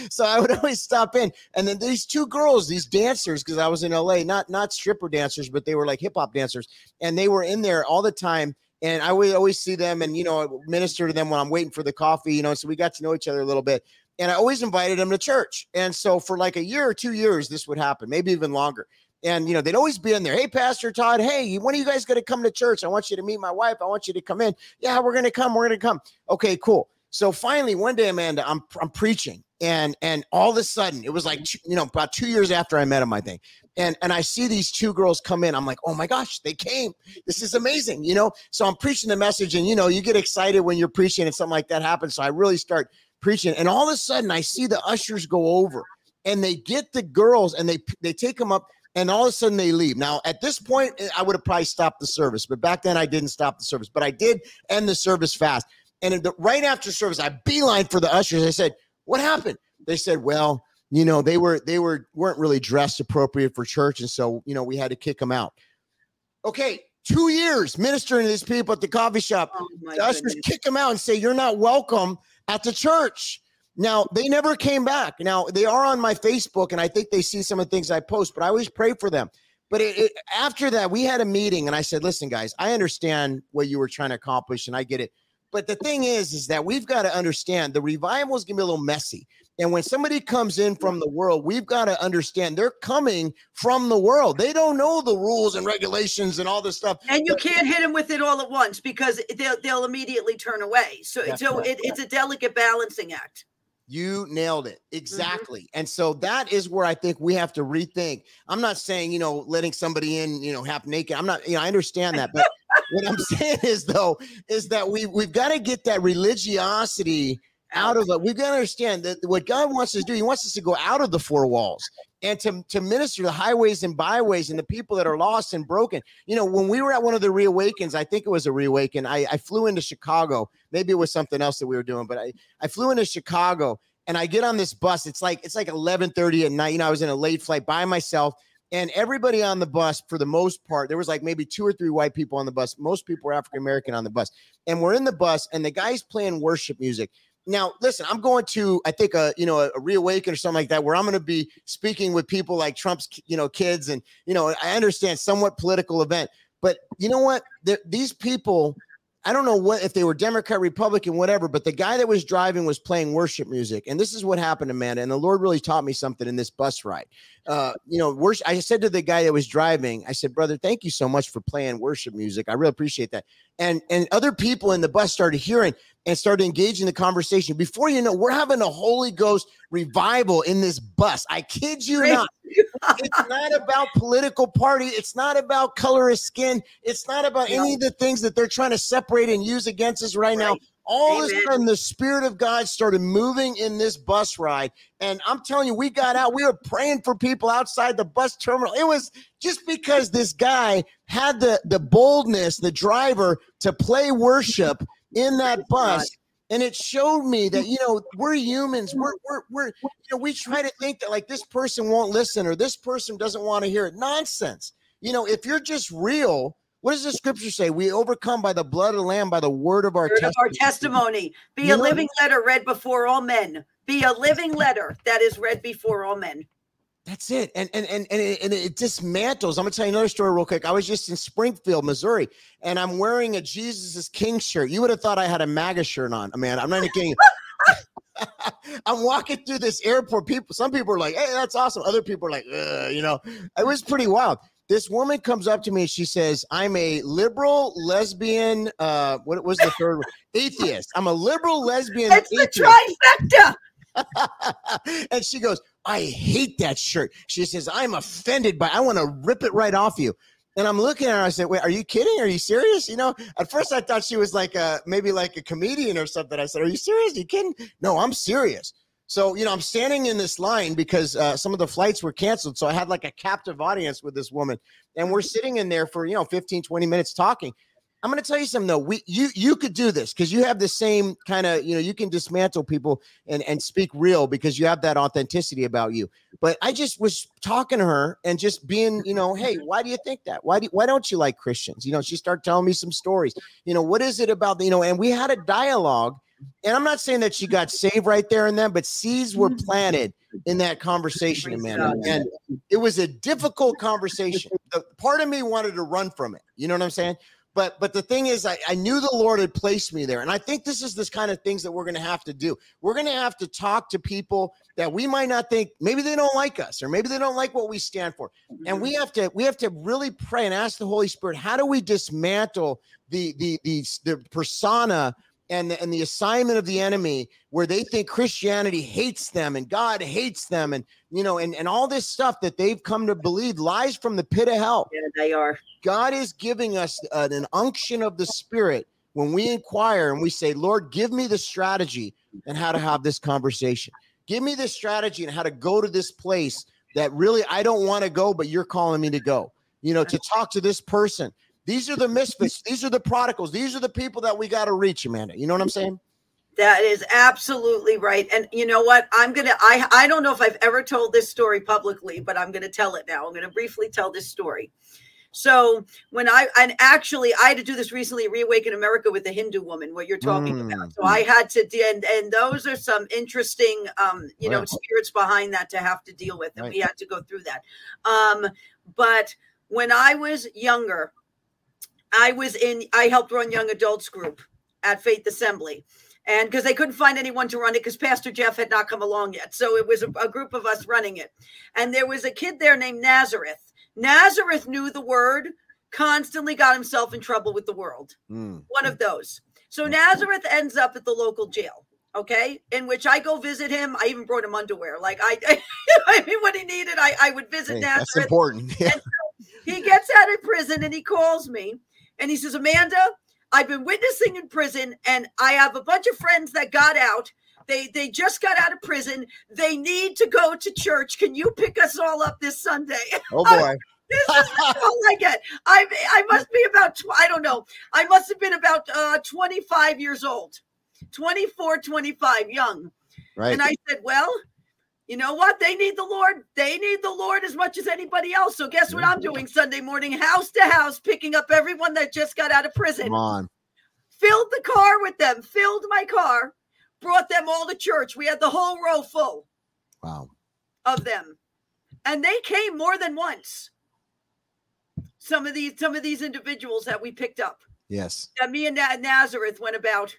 <laughs> so I would always stop in. And then these two girls, these dancers, because I was in LA, not not stripper dancers, but they were like hip hop dancers, and they were in there all the time and I would always see them and you know minister to them when I'm waiting for the coffee, you know. So we got to know each other a little bit, and I always invited them to church. And so for like a year or two years, this would happen, maybe even longer. And you know they'd always be in there. Hey, Pastor Todd. Hey, when are you guys going to come to church? I want you to meet my wife. I want you to come in. Yeah, we're going to come. We're going to come. Okay, cool. So finally, one day, Amanda, I'm I'm preaching, and and all of a sudden, it was like you know about two years after I met him, I think, and and I see these two girls come in. I'm like, oh my gosh, they came. This is amazing, you know. So I'm preaching the message, and you know, you get excited when you're preaching and something like that happens. So I really start preaching, and all of a sudden, I see the ushers go over, and they get the girls, and they they take them up. And all of a sudden they leave. Now, at this point, eh, I would have probably stopped the service, but back then I didn't stop the service. But I did end the service fast. And the, right after service, I beeline for the ushers. I said, "What happened?" They said, "Well, you know they were they were weren't really dressed appropriate for church and so you know we had to kick them out okay two years ministering to these people at the coffee shop oh the ushers kick them out and say you're not welcome at the church Now they never came back. Now they are on my Facebook, and I think they see some of the things I post. But I always pray for them. But it, it, after that, we had a meeting, and I said, "Listen, guys, I understand what you were trying to accomplish, and I get it. But the thing is, is that we've got to understand the revival is going to be a little messy. And when somebody comes in from the world, we've got to understand they're coming from the world. They don't know the rules and regulations and all this stuff. And you can't hit them with it all at once because they'll they'll immediately turn away. So so it, it's a delicate balancing act. You nailed it. Mm-hmm. Exactly. Mm-hmm. And so that is where I think we have to rethink. I'm not saying, you know, letting somebody in, you know, half naked. I'm not, you know, I understand that. But what I'm <laughs> saying is though, is that we we've got to get that religiosity out of it. We've got to understand that what God wants us to do, He wants us to go out of the four walls and to, to minister the highways and byways and the people that are lost and broken. You know, when we were at one of the reawakens, I think it was a reawaken, I, I flew into Chicago. Maybe it was something else that we were doing, but I, I flew into Chicago and I get on this bus. It's like it's like 11:30 at night. You know, I was in a late flight by myself. And everybody on the bus, for the most part, there was like maybe two or three white people on the bus. Most people were African American on the bus. And we're in the bus, and the guy's playing worship music. Now, listen, I'm going to, I think, a you know, a, a reawaken or something like that, where I'm going to be speaking with people like Trump's, you know, kids, and you know, I understand somewhat political event, but you know what? They're, these people I don't know what if they were Democrat, Republican, whatever, but the guy that was driving was playing worship music. And this is what happened, Amanda. And the Lord really taught me something in this bus ride. Uh, you know, worship, I said to the guy that was driving, I said, brother, thank you so much for playing worship music. I really appreciate that. And and other people in the bus started hearing and started engaging the conversation. Before you know, we're having a Holy Ghost revival in this bus. I kid you not. it's not about political party. It's not about color of skin. It's not about any of the things that they're trying to separate and use against us right, right. now. All Amen. of a sudden, the Spirit of God started moving in this bus ride. And I'm telling you, we got out. We were praying for people outside the bus terminal. It was just because this guy had the, the boldness, the driver, to play worship in that bus and it showed me that you know we're humans. We're, we're we're you know we try to think that like this person won't listen or this person doesn't want to hear it. Nonsense. You know if you're just real what does the scripture say? We overcome by the blood of the lamb by the word of our, word testimony. Of our testimony. be you a living letter read before all men. Be a living letter that is read before all men that's it. And and and and it, and it, dismantles. I'm gonna tell you another story real quick. I was just in Springfield, Missouri, and I'm wearing a Jesus is King shirt. You would have thought I had a MAGA shirt on, man. I'm not even kidding. <laughs> <laughs> I'm walking through this airport. People, some people are like, "Hey, that's awesome." Other people are like, "You know," it was pretty wild. This woman comes up to me and she says, "I'm a liberal lesbian. Uh, what was the third? <laughs> atheist. I'm a liberal lesbian. It's atheist. the trifecta." and she goes, I hate that shirt. She says, I'm offended by I want to rip it right off you. And I'm looking at her. I said, "Wait, are you kidding? Are you serious?" You know, at first I thought she was like a maybe like a comedian or something. I said, "Are you serious? Are you kidding?" No, I'm serious. So you know, I'm standing in this line because uh, some of the flights were canceled. So I had like a captive audience with this woman, and we're sitting in there for you know 15, 20 minutes talking. I'm going to tell you something though. We you you could do this because you have the same kind of you know you can dismantle people and and speak real because you have that authenticity about you. But I just was talking to her and just being you know, hey, <laughs> why do you think that? Why do why don't you like Christians? You know, she started telling me some stories. You know, what is it about you know? And we had a dialogue. And I'm not saying that she got saved right there and then, but seeds were planted in that conversation, Amanda. And it was a difficult conversation. The part of me wanted to run from it. You know what I'm saying? But but the thing is, I, I knew the Lord had placed me there. And I think this is this kind of things that we're gonna have to do. We're gonna have to talk to people that we might not think maybe they don't like us or maybe they don't like what we stand for. And mm-hmm. we have to we have to really pray and ask the Holy Spirit, how do we dismantle the the the, the persona and the, and the assignment of the enemy where they think Christianity hates them and God hates them and you know and and all this stuff that they've come to believe lies from the pit of hell. Yeah, they are. God is giving us uh, an unction of the spirit when we inquire and we say, "Lord, give me the strategy and how to have this conversation. Give me the strategy and how to go to this place that really I don't want to go but you're calling me to go." You know, to talk to this person these are the misfits. These are the prodigals. These are the people that we got to reach, Amanda. You know what I'm saying? That is absolutely right. And you know what? I'm going to, I, I don't know if I've ever told this story publicly, but I'm going to tell it now. I'm going to briefly tell this story. So when I and actually I had to do this recently, Reawaken America with the Hindu woman, what you're talking mm. about. So I had to and and those are some interesting um, you know, spirits behind that to have to deal with. And right. we had to go through that. Um, but when I was younger, I was in I helped run young adults group at Faith Assembly and because they couldn't find anyone to run it because Pastor Jeff had not come along yet. So it was a, a, group of us running it. And there was a kid there named Nazareth. Nazareth knew the word, constantly got himself in trouble with the world. Mm. One of those. So Nazareth ends up at the local jail. Okay, in which I go visit him. I even brought him underwear. Like I, <laughs> I mean, when he needed, I, I would visit hey, Nazareth. That's important. <laughs> Yeah. So he gets out of prison and he calls me and he says, Amanda, I've been witnessing in prison, and I have a bunch of friends that got out. They they just got out of prison. They need to go to church. Can you pick us all up this Sunday? <laughs> Oh boy. <laughs> this is all I get. I I must be about I don't know. I must have been about uh, 25 years old. 24, 25, young. Right. And I said, "Well, you know what? They need the Lord. They need the Lord as much as anybody else. So guess what I'm doing Sunday morning, house to house, picking up everyone that just got out of prison. Come on. Filled the car with them, filled my car, brought them all to church. We had the whole row full. Wow. Of them. And they came more than once. Some of these some of these individuals that we picked up. Yes. That me and Nazareth went about.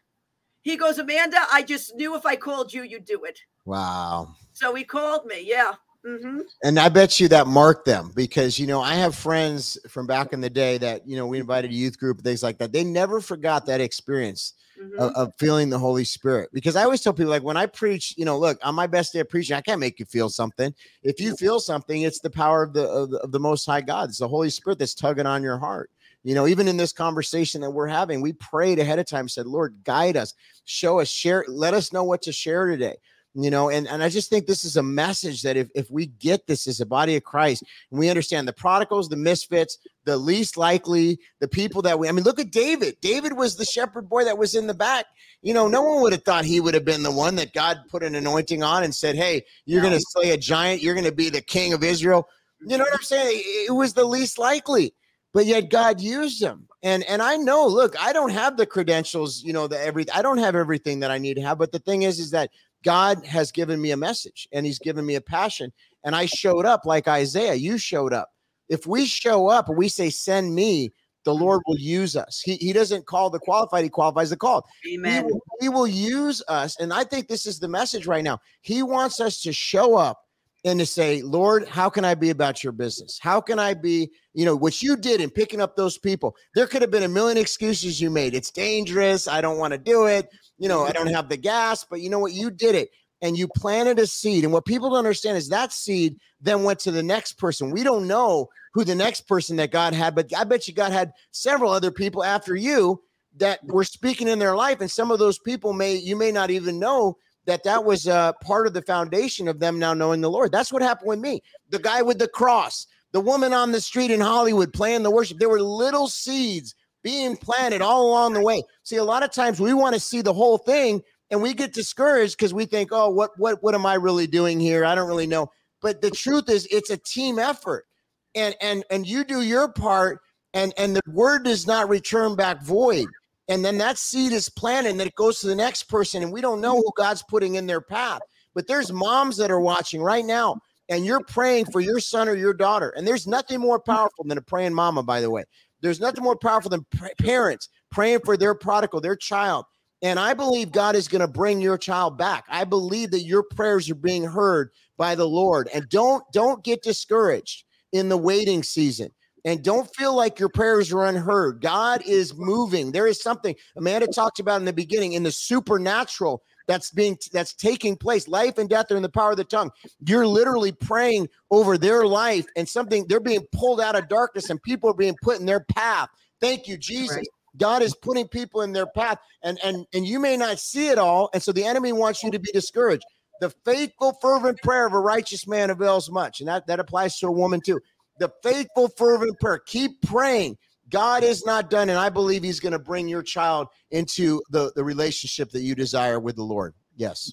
He goes, Amanda, I just knew if I called you, you'd do it. Wow. So he called me. Yeah. Mm-hmm. And I bet you that marked them because you know I have friends from back in the day that you know we invited a youth group things like that. They never forgot that experience mm-hmm. of, of, feeling the Holy Spirit because I always tell people like when I preach, you know, look on my best day of preaching, I can't make you feel something. If you feel something, it's the power of the of the, of the Most High God. It's the Holy Spirit that's tugging on your heart. You know, even in this conversation that we're having, we prayed ahead of time, said, Lord, guide us, show us, share, let us know what to share today you know and, and i just think this is a message that if, if we get this as a body of christ and we understand the prodigals the misfits the least likely the people that we i mean look at david. David was the shepherd boy that was in the back. You know no one would have thought he would have been the one that god put an anointing on and said hey you're going to slay a giant. You're going to be the king of israel. You know what i'm saying? It was the least likely but yet god used him. And and i know look i don't have the credentials you know the every i don't have everything that i need to have but the thing is is that God has given me a message and he's given me a passion. And I showed up like Isaiah, you showed up. If we show up and we say, send me, the mm-hmm. Lord will use us. He, he doesn't call the qualified, he qualifies the called. Amen. He will, he will use us. And I think this is the message right now. He wants us to show up and to say, Lord, how can I be about your business? How can I be, you know, what you did in picking up those people? There could have been a million excuses you made. It's dangerous. I don't want to do it you know, I don't have the gas, but you know what? You did it and you planted a seed. And what people don't understand is that seed then went to the next person. We don't know who the next person that God had, but I bet you God had several other people after you that were speaking in their life. And some of those people may, you may not even know that that was uh, part of the foundation of them now knowing the Lord. That's what happened with me. The guy with the cross, the woman on the street in Hollywood playing the worship. There were little seeds being planted all along the way. See, a lot of times we want to see the whole thing and we get discouraged because we think, oh, what what what am I really doing here? I don't really know. But the truth is it's a team effort. And and and you do your part and and the word does not return back void. And then that seed is planted and then it goes to the next person and we don't know who God's putting in their path. But there's moms that are watching right now and you're praying for your son or your daughter. And there's nothing more powerful than a praying mama, by the way. There's nothing more powerful than parents praying for their prodigal, their child. And I believe God is going to bring your child back. I believe that your prayers are being heard by the Lord. And don't don't get discouraged in the waiting season. And don't feel like your prayers are unheard. God is moving. There is something Amanda talked about in the beginning in the supernatural that's being that's taking place. Life and death are in the power of the tongue. You're literally praying over their life and something they're being pulled out of darkness and people are being put in their path. Thank you, Jesus. Right. God is putting people in their path and and and you may not see it all and so the enemy wants you to be discouraged. The faithful fervent prayer of a righteous man avails much and that that applies to a woman too. The faithful fervent prayer. Keep praying. God is not done, and I believe He's going to bring your child into the, the relationship that you desire with the Lord. Yes.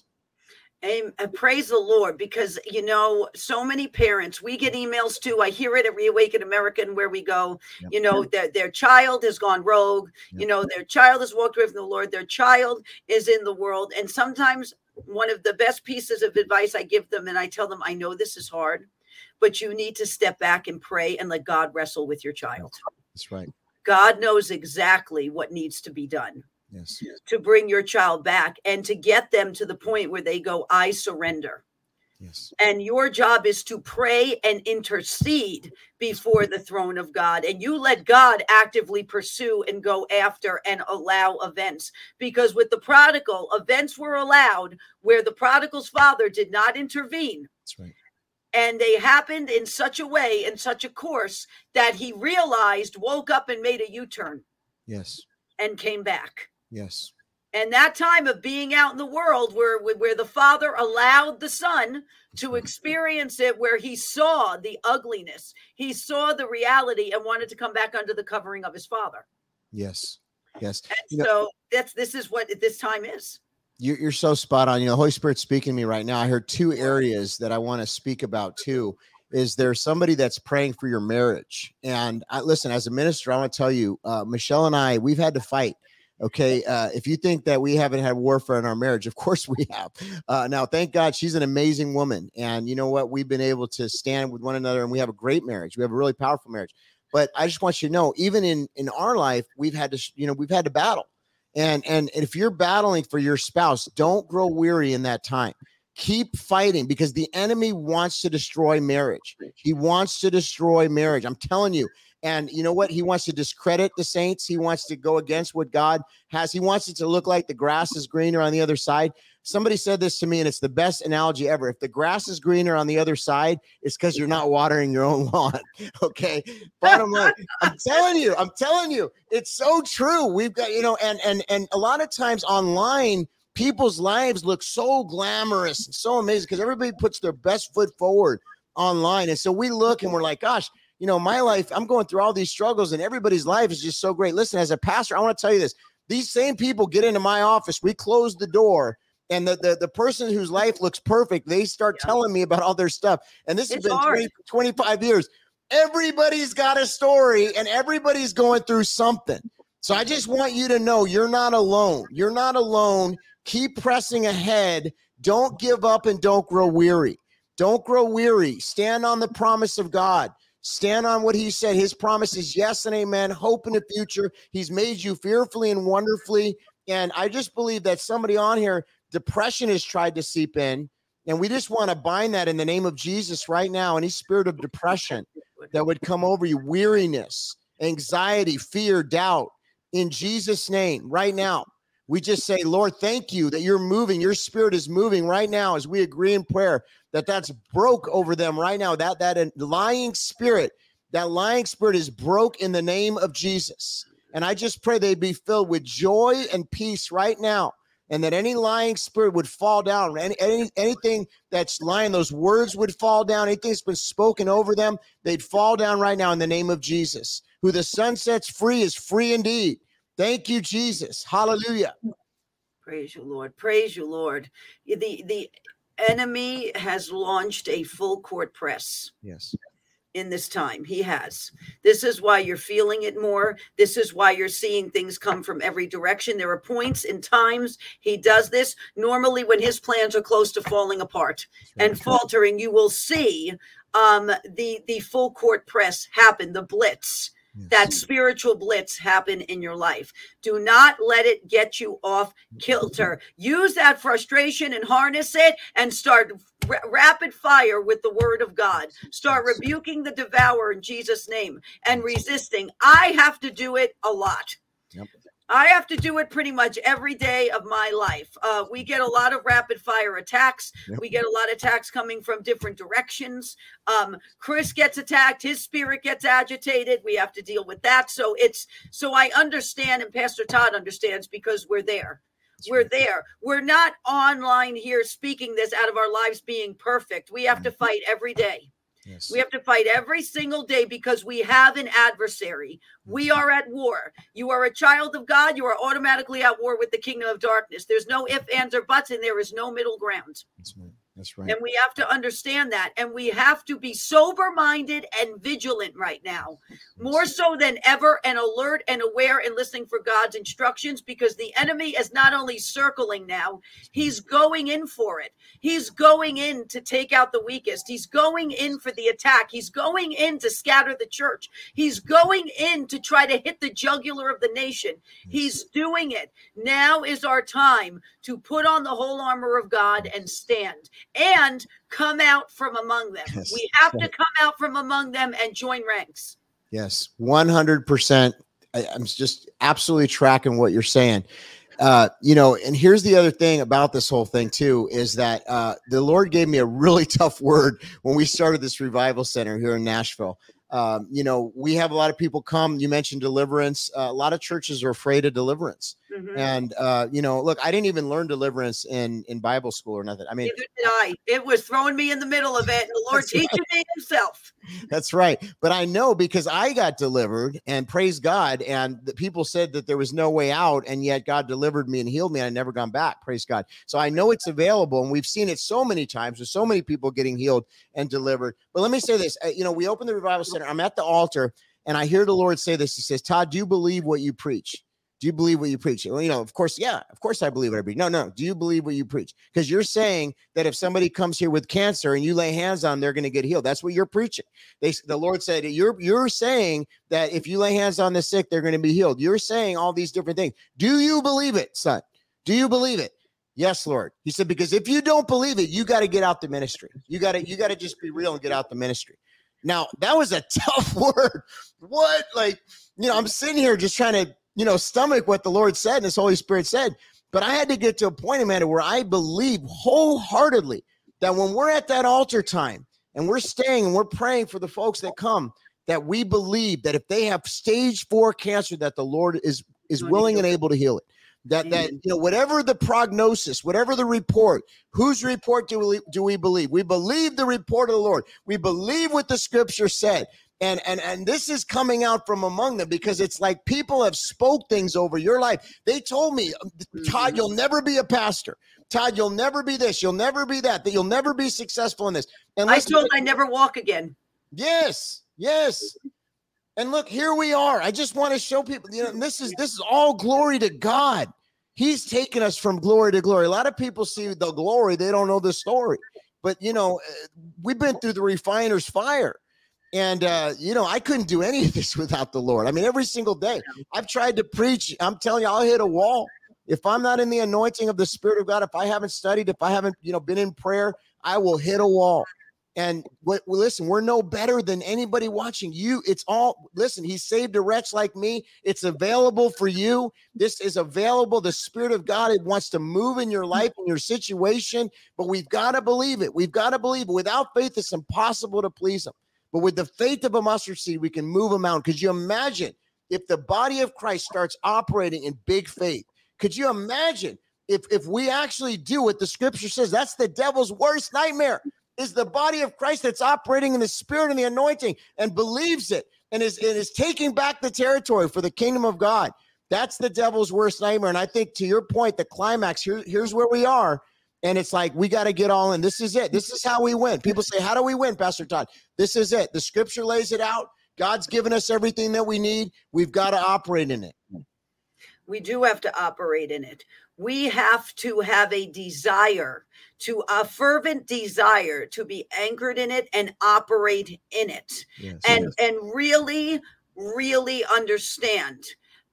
and uh, Praise the Lord, because you know, so many parents, we get emails too. I hear it at Reawaken American where we go, yep. you know, their, their child has gone rogue, yep. you know, their child has walked away from the Lord, their child is in the world. And sometimes one of the best pieces of advice I give them, and I tell them, I know this is hard, but you need to step back and pray and let God wrestle with your child. That's right. God knows exactly what needs to be done yes. to bring your child back and to get them to the point where they go, I surrender. Yes. And your job is to pray and intercede before the throne of God. And you let God actively pursue and go after and allow events. Because with the prodigal, events were allowed where the prodigal's father did not intervene. That's right. And they happened in such a way, in such a course, that he realized, woke up and made a U turn. Yes. And came back. Yes. And that time of being out in the world where where the father allowed the son to experience it where he saw the ugliness, he saw the reality and wanted to come back under the covering of his father. Yes. Yes. And you so know, that's this is what this time is. You're, you're so spot on. You know, Holy Spirit speaking to me right now. I heard two areas that I want to speak about too. Is there somebody that's praying for your marriage? And I listen, as a minister, I want to tell you, uh, Michelle and I, we've had to fight Okay. Uh, if you think that we haven't had warfare in our marriage, of course <laughs> we have. Uh, now, thank God she's an amazing woman. And you know what? We've been able to stand with one another and we have a great marriage. We have a really powerful marriage. But I just want you to know, even in in our life, we've had to, you know, we've had to battle. And and if you're battling for your spouse, don't grow weary in that time. Keep fighting because the enemy wants to destroy marriage. He wants to destroy marriage. I'm telling you, and you know what? He wants to discredit the saints. He wants to go against what God has. He wants it to look like the grass is greener on the other side. Somebody said this to me, and it's the best analogy ever. If the grass is greener on the other side, it's because you're not watering your own <laughs> lawn. Okay. Bottom line, I'm telling you, I'm telling you, it's so true. We've got, you know, and and and a lot of times online, people's lives look so glamorous and so amazing because everybody puts their best foot forward online. And so we look and we're like, gosh, you know, my life, I'm going through all these struggles and everybody's life is just so great. Listen, as a pastor, I want to tell you this. These same people get into my office, we close the door, and the, the, the person whose life looks perfect, they start yeah. telling me about all their stuff. And this it's has been 20, 25 years. Everybody's got a story and everybody's going through something. So I just want you to know you're not alone. You're not alone. Keep pressing ahead. Don't give up and don't grow weary. Don't grow weary. Stand on the promise of God. Stand on what he said. His promise is yes and amen. Hope in the future. He's made you fearfully and wonderfully. And I just believe that somebody on here, depression has tried to seep in. And we just want to bind that in the name of Jesus right now. Any spirit of depression that would come over you, weariness, anxiety, fear, doubt, in Jesus' name right now. We just say, Lord, thank you that you're moving. Your spirit is moving right now as we agree in prayer that that's broke over them right now. That that uh, lying spirit, that lying spirit is broke in the name of Jesus. And I just pray they'd be filled with joy and peace right now. And that any lying spirit would fall down. Any, any anything that's lying, those words would fall down. Anything that's been spoken over them, they'd fall down right now in the name of Jesus. Who the sun sets free is free indeed. Thank you, Jesus. Hallelujah. Praise you, Lord. Praise you, Lord. The the enemy has launched a full court press. Yes. In this time, he has. This is why you're feeling it more. This is why you're seeing things come from every direction. There are points in times he does this. Normally, when his plans are close to falling apart and faltering, you will see um, the the full court press happen, the blitz that spiritual blitz happen in your life. Do not let it get you off kilter. Use that frustration and harness it and start r- rapid fire with the word of God. Start rebuking the devourer in Jesus' name and resisting. I have to do it a lot. I have to do it pretty much every day of my life. Uh, we get a lot of rapid fire attacks. Yep. We get a lot of attacks coming from different directions. Um, Chris gets attacked. His spirit gets agitated. We have to deal with that. So it's so I understand, and Pastor Todd understands because we're there. We're there. We're not online here speaking this out of our lives being perfect. We have to mm-hmm. fight every day. Yes. We have to fight every single day because we have an adversary. We mm-hmm. are at war. You are a child of God. You are automatically at war with the kingdom of darkness. There's no ifs, ands, or buts, and there is no middle ground. That's right. That's right. And we have to understand that. And we have to be sober minded and vigilant right now, more so than ever, and alert and aware and listening for God's instructions because the enemy is not only circling now, he's mm-hmm. going in for it. He's going in to take out the weakest. He's going in for the attack. He's going in to scatter the church. He's going in to try to hit the jugular of the nation. He's doing it. Now is our time to put on the whole armor of God and stand and come out from among them. Yes. We have to come out from among them and join ranks. Yes, 100%. I, I'm just absolutely tracking what you're saying. Uh, you know, and here's the other thing about this whole thing, too, is that uh, the Lord gave me a really <laughs> tough word when we started this revival center here in Nashville. Um, you know, we have a lot of people come. You mentioned deliverance. Uh, a lot of churches are afraid of deliverance. Mhm. And, uh, you know, look, I didn't even learn deliverance in, in Bible school or nothing. I mean, Neither did I. It was throwing me in the middle of it, and the Lord That's right. teaching me Himself. That's right. But I know because I got delivered and praise God. And the people said that there was no way out. And yet God delivered me and healed me. And I never gone back. Praise God. So I know it's available. And we've seen it so many times with so many people getting healed and delivered. But let me say this uh, you know, we open the revival center. I'm at the altar and I hear the Lord say this. He says, Todd, do you believe what you preach? Do you believe what you preach? Well, you know, of course, yeah, of course I believe what I preach. No, no. Do you believe what you preach? Because you're saying that if somebody comes here with cancer and you lay hands on, they're going to get healed. That's what you're preaching. They, the Lord said, you're you're saying that if you lay hands on the sick, they're going to be healed. You're saying all these different things. Do you believe it, son? Do you believe it? Yes, Lord. He said, because if you don't believe it, you got to get out the ministry. You got to you got to just be real and get out the ministry. Now that was a <laughs> tough word. What like you know? I'm sitting here just trying to you know stomach what the Lord said and His Holy Spirit said. But I had to get to a point, Amanda, where I believe wholeheartedly that when we're at that altar time and we're staying and we're praying for the folks that come, that we believe that if they have stage four cancer, that the Lord is is willing and able to heal it. That that you know whatever the prognosis, whatever the report, whose report do we do we believe? We believe the report of the Lord. We believe what the Scripture said. And and and this is coming out from among them because it's like people have spoke things over your life. They told me, Todd, Mhm. you'll never be a pastor. Todd, you'll never be this. You'll never be that. That you'll never be successful in this. And I told I never walk again. Yes, yes. And look, here we are. I just want to show people, you know, this is this is all glory to God. He's taken us from glory to glory. A lot of people see the glory, they don't know the story. But you know, uh, we've been through the refiner's fire. And uh, you know, I couldn't do any of this <laughs> without the Lord. I mean, every single day I've tried to preach. I'm telling you, I'll hit a wall. If I'm not in the anointing of the Spirit of God, if I haven't studied, if I haven't, you know, been in prayer, I will hit a wall. And listen, we're no better than anybody watching you. It's all listen, he saved a wretch like me. It's available for you. This is available. The Spirit of God it wants to move in your life, in your situation, but we've got to believe it. We've got to believe it. Without faith, it's impossible to please him. But with the faith of a mustard seed, we can move a mountain. Could you imagine if the body of Christ starts operating in big faith? Could you imagine if if we actually do what the scripture says? That's the devil's worst nightmare is the body of Christ that's operating in the spirit and the anointing and believes it and is, and is taking back the territory for the kingdom of God. That's the devil's worst nightmare. And I think to your point, the climax here, here's where we are. And it's like, we got to get all in. This is it. This is how we win. People say, How do we win, Pastor Todd? This is it. The scripture lays it out. God's given us everything that we need. We've got to operate in it. We do have to operate in it. We have to have a desire to a fervent desire to be anchored in it and operate in it. Yes. and and really really understand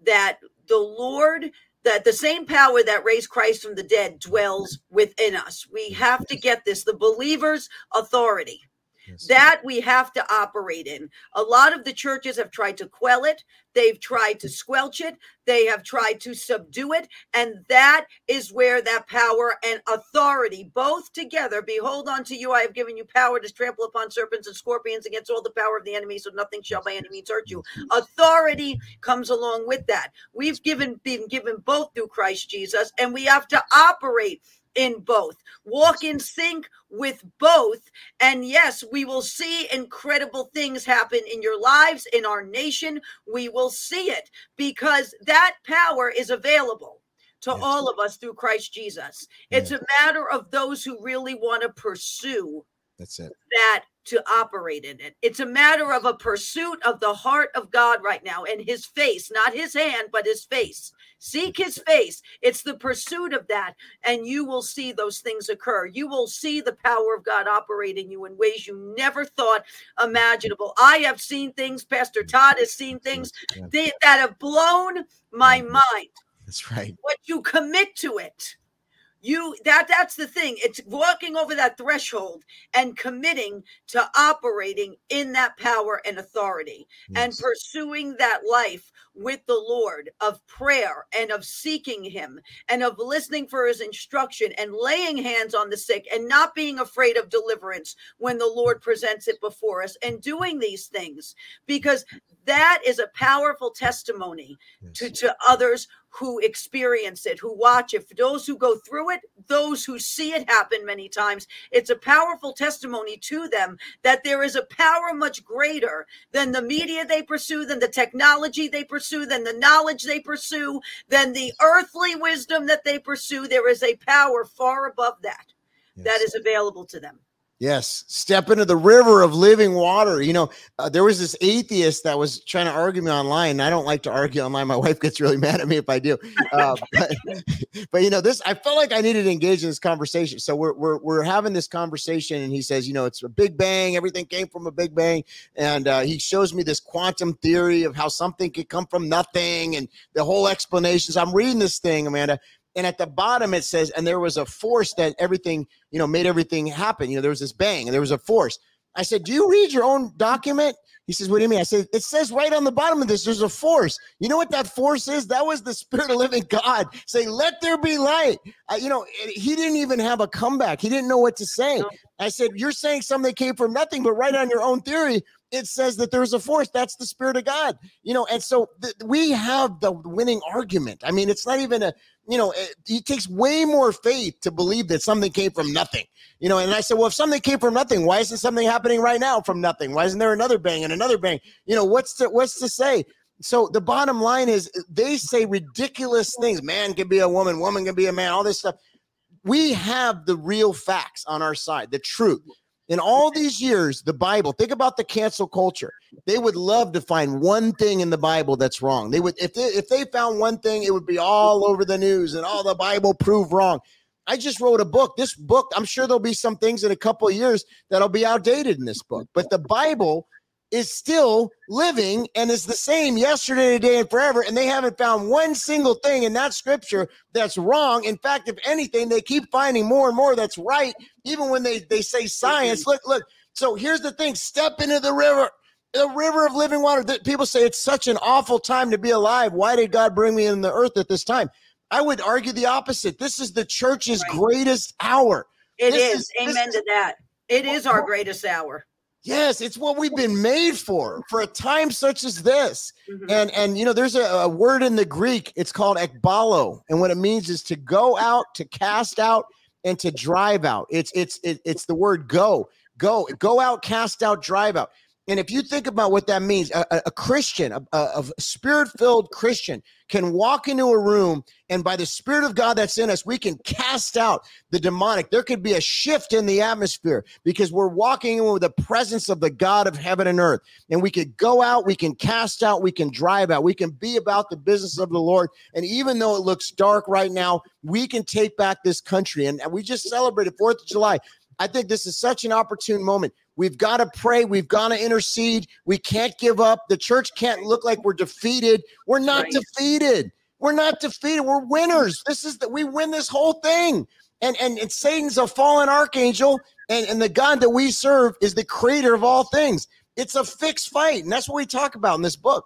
that the lord that the same power that raised christ from the dead dwells within us. We have to get this. The believer's authority Yes. that we have to operate in. A lot of the churches have tried to quell it, they've tried to squelch it, they have tried to subdue it, and that is where that power and authority both together behold unto you I have given you power to trample upon serpents and scorpions against all the power of the enemy so nothing shall by any means hurt you. Authority comes along with that. We've given been given both through Christ Jesus and we have to operate in both. Walk in sync with both. And yes, we will see incredible things happen in your lives, in our nation. We will see it because that power is available to yes. all of us through Christ Jesus. It's a matter of those who really want to pursue that's it. That to operate in it. It's a matter of a pursuit of the heart of God right now and his face, not his hand, but his face. Seek his face. It's the pursuit of that. And you will see those things occur. You will see the power of God operating you in ways you never thought imaginable. I have seen things, Pastor Todd has seen things that have blown my mind. That's right. What you commit to it you that that's the thing it's walking over that threshold and committing to operating in that power and authority yes. and pursuing that life with the lord of prayer and of seeking him and of listening for his instruction and laying hands on the sick and not being afraid of deliverance when the lord presents it before us and doing these things because that is a powerful testimony yes. to, to others who experience it, who watch it, for those who go through it, those who see it happen many times. It's a powerful testimony to them that there is a power much greater than the media they pursue, than the technology they pursue, than the knowledge they pursue, than the earthly wisdom that they pursue. There is a power far above that yes. that is available to them. Yes, step into the river of living water. You know, uh, there was this atheist that was trying to argue me online. I don't like to argue online. My <laughs> wife gets really mad at me if I do. Uh, <laughs> but, <laughs> but, you know, this I felt like I needed to engage in this conversation. So we're we're we're having this conversation, and he says, you know, it's a big bang. Everything came from a big bang, and uh, he shows me this quantum theory of how something could come from nothing, and the whole explanations. I'm reading this thing, Amanda, and at the bottom it says and there was a force that everything you know made everything happen. You know there was this bang and there was a force. I said do you read your own document? He says what do you mean? I said it says right on the bottom of this there's a force. You know what that force is? That was the spirit of living god saying let there be light. Uh, you know he didn't even have a comeback. He didn't know what to say. I said you're saying something came from nothing but right on your own theory it says that there's a force that's the spirit of god you know and so th- we have the winning argument i mean it's not even a you know, it, it, takes way more faith to believe that something came from nothing. You know, and I said, well, if something came from nothing, why isn't something happening right now from nothing? Why isn't there another bang and another bang? You know, what's to what's to say? So the bottom line is they say ridiculous things. Man can be a woman, woman can be a man, all this stuff. We have the real facts on our side, the truth. In all these years, the Bible, think about the cancel culture. They would love to find one thing in the Bible that's wrong. They would, if they, if they found one thing, it would be all over the news and all the Bible proved wrong. I just wrote a book. This book, I'm sure there'll be some things in a couple of years that'll be outdated in this book, but the Bible is still living and is the same yesterday, today, and forever. And they haven't found one single thing in that scripture that's wrong. In fact, if anything, they keep finding more and more that's right, even when they, they say science. Look, look. So here's the thing step into the river. The river of living water. People say it's such an awful time to be alive. Why did God bring me in the earth at this time? I would argue the opposite. This is the church's right. greatest hour. It is. is. Amen to that. It is our oh. greatest hour. Yes, it's what we've been made for, for a time such as this. Mm-hmm. And and you know, there's a, a, word in the Greek, it's called ekbalo, and what it means is to go out, to cast out, and to drive out. It's it's it, it's the word go, go, go out, cast out, drive out. And if you think about what that means, a, a Christian, a, a spirit filled Christian can walk into a room and by the Spirit of God that's in us, we can cast out the demonic. There could be a shift in the atmosphere because we're walking in with the presence of the God of heaven and earth. And we could go out, we can cast out, we can drive out, we can be about the business of the Lord. And even though it looks dark right now, we can take back this country. And we just celebrated 4th of July. I think this is such an opportune moment. We've got to pray. We've got to intercede. We can't give up. The church can't look like we're defeated. We're not right. defeated. We're not defeated. We're winners. This is that we win this whole thing. And, and and Satan's a fallen archangel, and, and the God that we serve is the creator of all things. It's a fixed fight, and that's what we talk about in this book.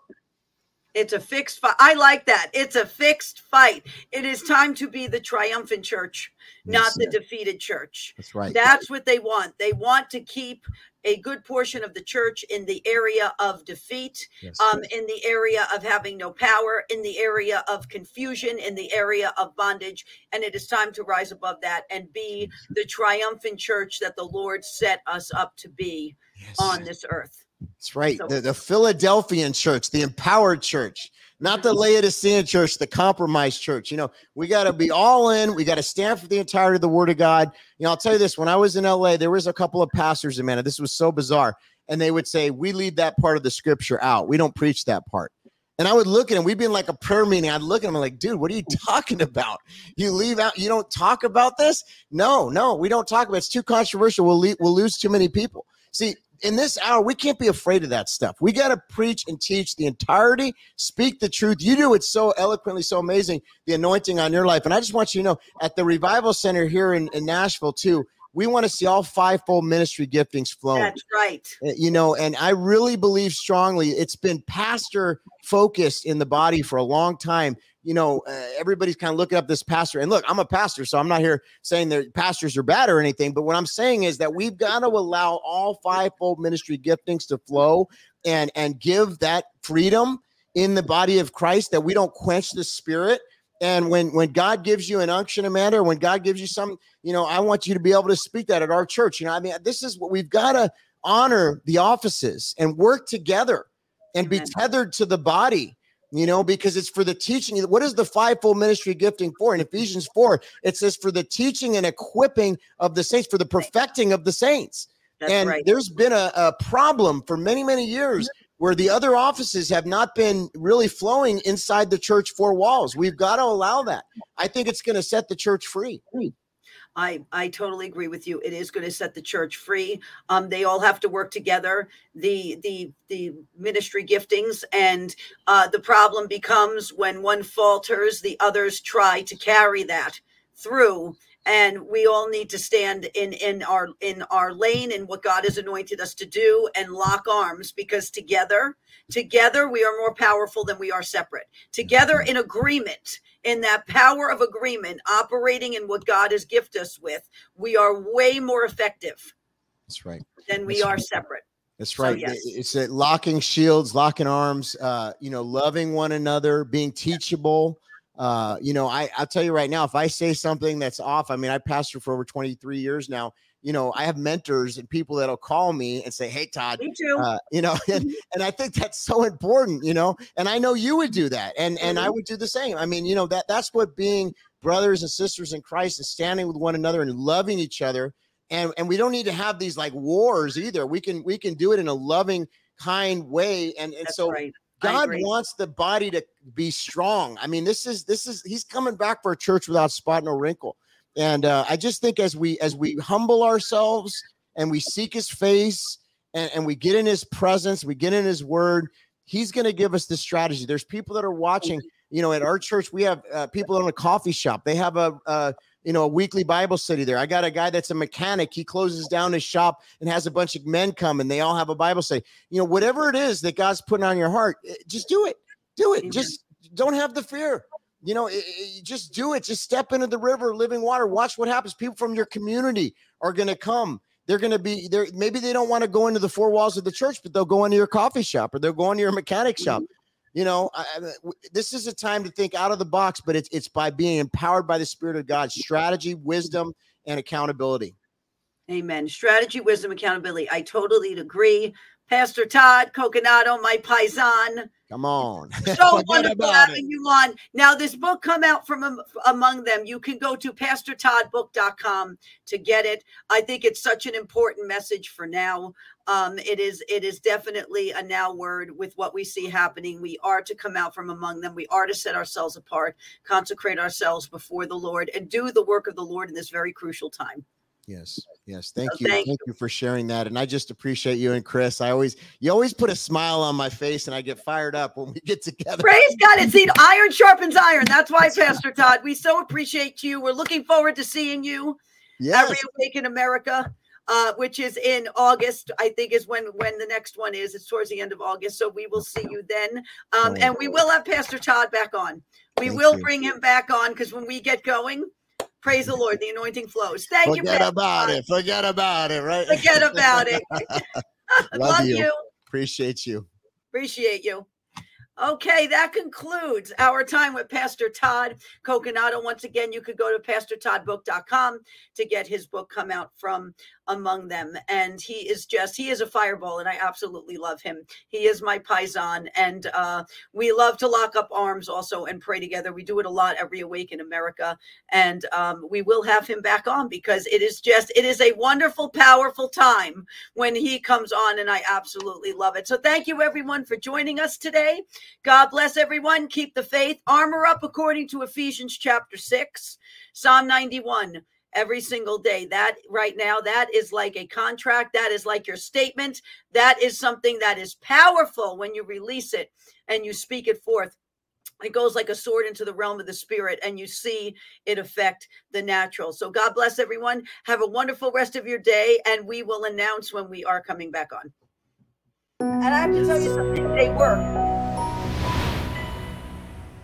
It's a fixed fight. I like that. It's a fixed fight. It is time to be the triumphant church, not Yes. the defeated church. That's right. That's what they want. They want to keep a good portion of the church in the area of defeat, Yes. um, in the area of having no power, in the area of confusion, in the area of bondage. And it is time to rise above that and be the triumphant church that the Lord set us up to be Yes. on this earth. That's right. So- the, the Philadelphian church, the empowered church, not the Laodicean church, the compromised church. You know, we got to be all in. We got to stand for the entirety of the word of God. You know, I'll tell you this when I was in LA, there was a couple of pastors, and man, this was so bizarre. And they would say, We leave that part of the scripture out. We don't preach that part. And I would look at him, we'd be in like a prayer meeting. I'd look at him I'm like, dude, what are you <laughs> talking about? You leave out, you don't talk about this? No, no, we don't talk about it. It's too controversial. We'll, le- we'll lose too many people. See, in this hour, we can't be afraid of that stuff. We got to preach and teach the entirety, speak the truth. You do it so eloquently, so amazing, the anointing on your life. And I just want you to know at the Revival Center here in, in Nashville, too, we want to see all fivefold ministry giftings flowing That's right. uh, you know and i really believe strongly it's been pastor focused in the body for a long time you know uh, everybody's kind of looking up this pastor and look i'm a pastor so i'm not here saying that pastors are bad or anything but what i'm saying is that we've got to allow all fivefold ministry giftings to flow and and give that freedom in the body of christ that we don't quench the spirit. And when when god gives you an unction amanda or when god gives you some you know i want you to be able to speak that at our church you know i mean this is what we've got to honor the offices and work together and be tethered to the body you know because it's for the teaching. What is the fivefold ministry gifting for? In ephesians 4 it says for the teaching and equipping of the saints for the perfecting of the saints. That's and right. there's been a, a problem for many many years where the other offices have not been really flowing inside the church four walls. We've got to allow that. I think it's going to set the church free I, I totally agree with you. It is going to set the church free. Um, they all have to work together. The the the ministry giftings and uh, the problem becomes when one falters, the others try to carry that through. And we all need to stand in in our in our lane and what God has anointed us to do and lock arms because together together we are more powerful than we are separate. Together in agreement in that power of agreement, operating in what God has gifted us with, we are way more effective that's right than we That's are right. separate. That's So, right. yes. It's a locking shields, locking arms, uh, you know, loving one another, being teachable. Uh, you know, I, I'll tell you right now, if I say something that's off, I mean, I pastor for over 23 years now. You know, I have mentors and people that'll call me and say, Hey, Todd, Me too. uh, you know, <laughs> and, and I think that's so important, you know, and I know you would do that. And, and I would do the same. I mean, you know, that that's what being brothers and sisters in Christ and standing with one another and loving each other. And, and we don't need to have these like wars either. We can, we can do it in a loving, kind way. And, and That's so right. God wants the body to be strong. I mean, this is this is he's coming back for a church without spot nor wrinkle. And uh, I just think as we as we humble ourselves and we seek his face and, and we get in his presence, we get in his word, he's going to give us the strategy. There's people that are watching, you know, at our church, we have uh, people in a coffee shop. They have a, uh, you know, a weekly Bible study there. I got a guy that's a mechanic. He closes down his shop and has a bunch of men come and they all have a Bible study. You know, whatever it is that God's putting on your heart, eh, just do it. Do it. Just don't have the fear. You know, eh, eh, just do it. Just step into the river, of living water. Watch what happens. People from your community are going to come. They're going to be there. Maybe they don't want to go into the four walls of the church, but they'll go into your coffee shop or they'll go into your mechanic shop. You know, I, I- w- this is a time to think out of the box, but it's it's by being empowered by the Spirit of God, strategy, wisdom, and accountability. Amen. Strategy, wisdom, accountability. I totally agree. Pastor Todd Coconato, my paisan. Come on, <laughs> So wonderful having it. you on. Now, this book come out from am- among them. You can go to pastortoddbook.com to get it. I think it's such an important message for now. Um, it is it is definitely a now word with what we see happening. We are to come out from among them. We are to set ourselves apart, consecrate ourselves before the Lord, and do the work of the Lord in this very crucial time. Yes, yes. Thank So you, thank thank you for sharing that, and I just appreciate you and Chris. I always, you always put a smile on my face, and I get fired up when we get <laughs> together. Praise God. It's the iron sharpens iron. That's why, Pastor Todd, we so appreciate you. We're looking forward to seeing you at Yes, Reawaken America. Uh, which is in August. I think is when when the next one is. It's towards the end of August, so we will see you then. Um, and we will have Pastor Todd back on. We Thank will you. bring him back on because when we get going, praise the Lord, the anointing flows. Thank you. Forget about Todd. it. Forget about it. Right. Forget about it. <laughs> <laughs> Love Love you. you. Appreciate you. Appreciate you. Okay, that concludes our time with Pastor Todd Coconato. Once again, you could go to pastortoddbook.com to get his book come out from among them. And he is just, he is a fireball, and I absolutely love him. He is my paisan. And uh, we love to lock up arms also and pray together. We do it a lot every in America. And um, we will have him back on because it is just, it is a wonderful, powerful time when he comes on, and I absolutely love it. So thank you, everyone, for joining us today. God bless everyone. Keep the faith. Armor up according to Ephesians chapter 6, Psalm 91 every single day. That right now, that is like a contract. That is like your statement. That is something that is powerful when you release it and you speak it forth. It goes like a sword into the realm of the spirit, and you see it affect the natural. So, God bless everyone. Have a wonderful rest of your day, and we will announce when we are coming back on. And I have to tell you something, they work.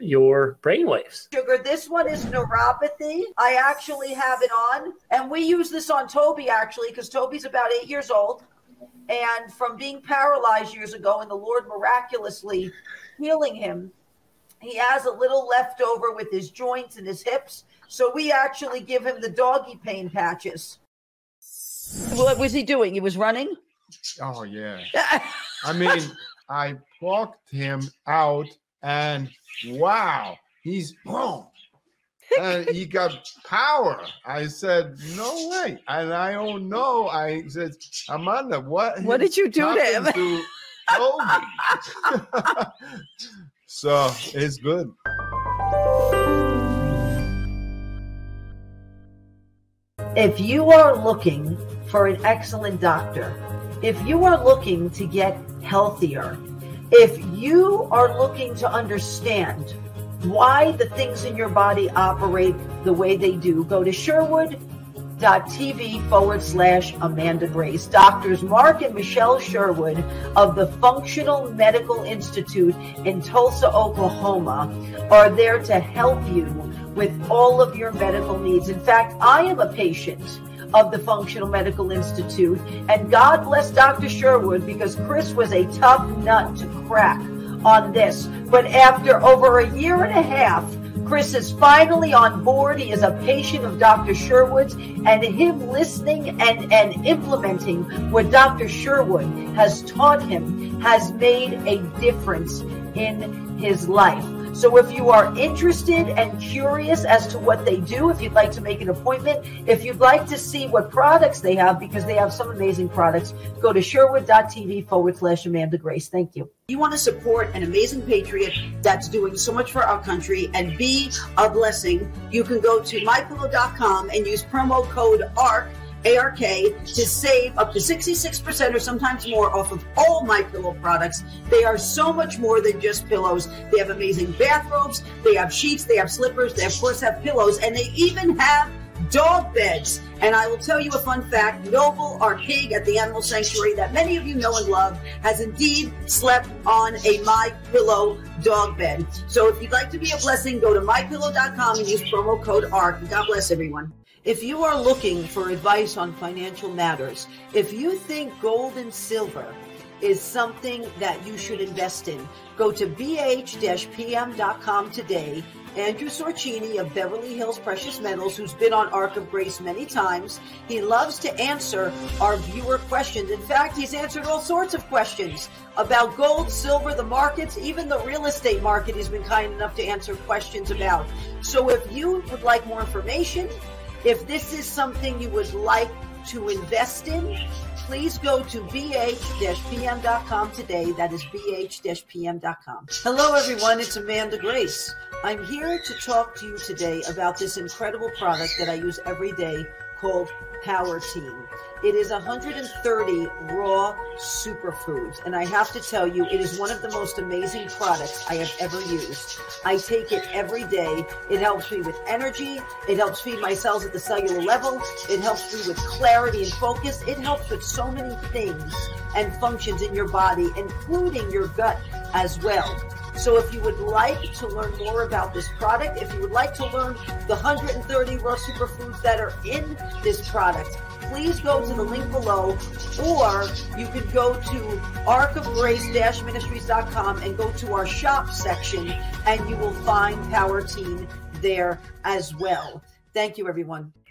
your brain waves. sugar. This one is neuropathy. I actually have it on, and we use this on Toby actually because Toby's about eight years old, and from being paralyzed years ago, and the Lord miraculously healing him, he has a little left over with his joints and his hips. So we actually give him the doggy pain patches. What was he doing? He was running. Oh yeah. <laughs> I mean, I plucked him out, and wow, he's boom. And he got power. I said, no way. And I don't know. I said, Amanda, what? What did you do to him? to Toby?" <laughs> so it's good. If you are looking for an excellent doctor, if you are looking to get healthier, if you are looking to understand why the things in your body operate the way they do, go to Sherwood.tv forward slash Amanda Grace. Doctors Mark and Michelle Sherwood of the Functional Medical Institute in Tulsa, Oklahoma are there to help you with all of your medical needs. In fact, I am a patient of the Functional Medical Institute, and God bless Dr. Sherwood because Chris was a tough nut to crack on this. But after over a year and a half, Chris is finally on board. He is a patient of Dr. Sherwood's, and him listening and, and implementing what Dr. Sherwood has taught him has made a difference in his life. So if you are interested and curious as to what they do, if you'd like to make an appointment, if you'd like to see what products they have, because they have some amazing products, go to sherwood.tv forward slash Amanda Grace. Thank you. You want to support an amazing patriot that's doing so much for our country and be a blessing, you can go to mypillow.com and use promo code ARC ARK to save up to 66% or sometimes more off of all my pillow products. They are so much more than just pillows. They have amazing bathrobes, they have sheets, they have slippers, they of course have pillows, and they even have dog beds. And I will tell you a fun fact. Noble, our pig at the animal sanctuary that many of you know and love, has indeed slept on a My Pillow dog bed. So if you'd like to be a blessing, go to mypillow.com and use promo code ARC. God bless everyone. If you are looking for advice on financial matters, if you think gold and silver is something that you should invest in, go to bh-pm.com today. Andrew Sorchini of Beverly Hills Precious Metals, who's been on Ark of Grace many times, he loves to answer our viewer questions. In fact, he's answered all sorts of questions about gold, silver, the markets, even the real estate market. He's been kind enough to answer questions about. So if you would like more information, if this is something you would like to invest in, please go to bh-pm.com today. That is bh-pm.com. Hello, everyone. It's Amanda Grace. I'm here to talk to you today about this incredible product that I use every day called Power Team. It is 130 raw superfoods. And I have to tell you, it is one of the most amazing products I have ever used. I take it every day. It helps me with energy. It helps feed my cells at the cellular level. It helps me with clarity and focus. It helps with so many things and functions in your body, including your gut as well. So if you would like to learn more about this product, if you would like to learn the 130 raw superfoods that are in this product, please go to the link below or you could go to arkofgrace-ministries.com and go to our shop section and you will find Power Team there as well. Thank you, everyone.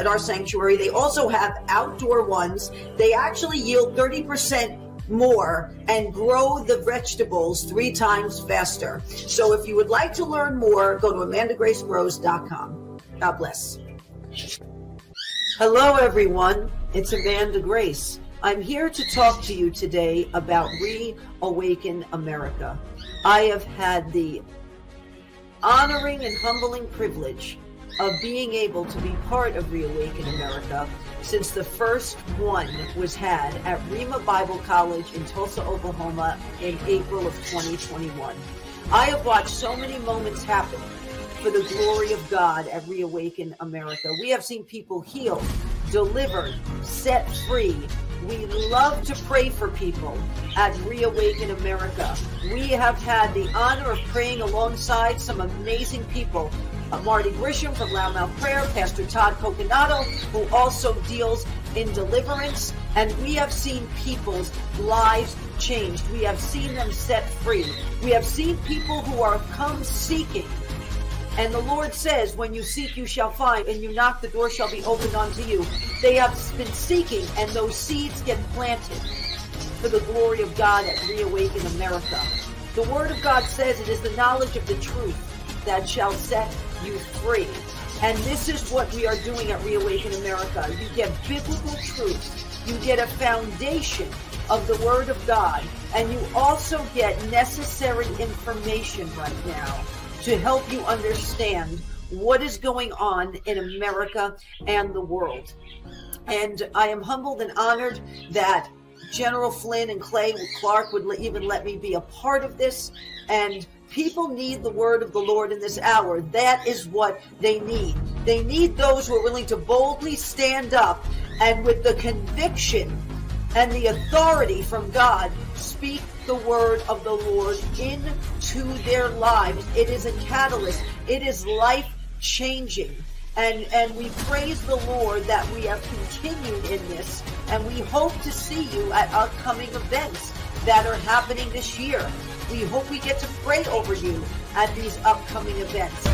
at our sanctuary. They also have outdoor ones. They actually yield 30% more and grow the vegetables three times faster. So if you would like to learn more, go to amandagracegrows.com. God bless. Hello, everyone. It's Amanda Grace. I'm here to talk to you today about Reawaken America. I have had the honoring and humbling privilege of being able to be part of Reawaken America since the first one was had at Rhema Bible College in Tulsa, Oklahoma in April of 2021. I have watched so many moments happen for the glory of God at Reawaken America. We have seen people healed, delivered, set free. We love to pray for people at Reawaken America. We have had the honor of praying alongside some amazing people uh, Marty Grisham from Loudmouth Prayer, Pastor Todd Coconato, who also deals in deliverance. And we have seen people's lives changed. We have seen them set free. We have seen people who are come seeking. And the Lord says, when you seek, you shall find, and you knock, the door shall be opened unto you. They have been seeking, and those seeds get planted for the glory of God at Reawaken America. The Word of God says it is the knowledge of the truth that shall set you free. And this is what we are doing at Reawaken America. You get biblical truth. You get a foundation of the Word of God. And you also get necessary information right now to help you understand what is going on in America and the world. And I am humbled and honored that General Flynn and Clay Clark would even let me be a part of this. And People need the word of the Lord in this hour. That is what they need. They need those who are willing to boldly stand up and with the conviction and the authority from God speak the word of the Lord into their lives. It is a catalyst. It is life changing. And, and we praise the Lord that we have continued in this. And we hope to see you at upcoming events that are happening this year. We hope we get to pray over you at these upcoming events.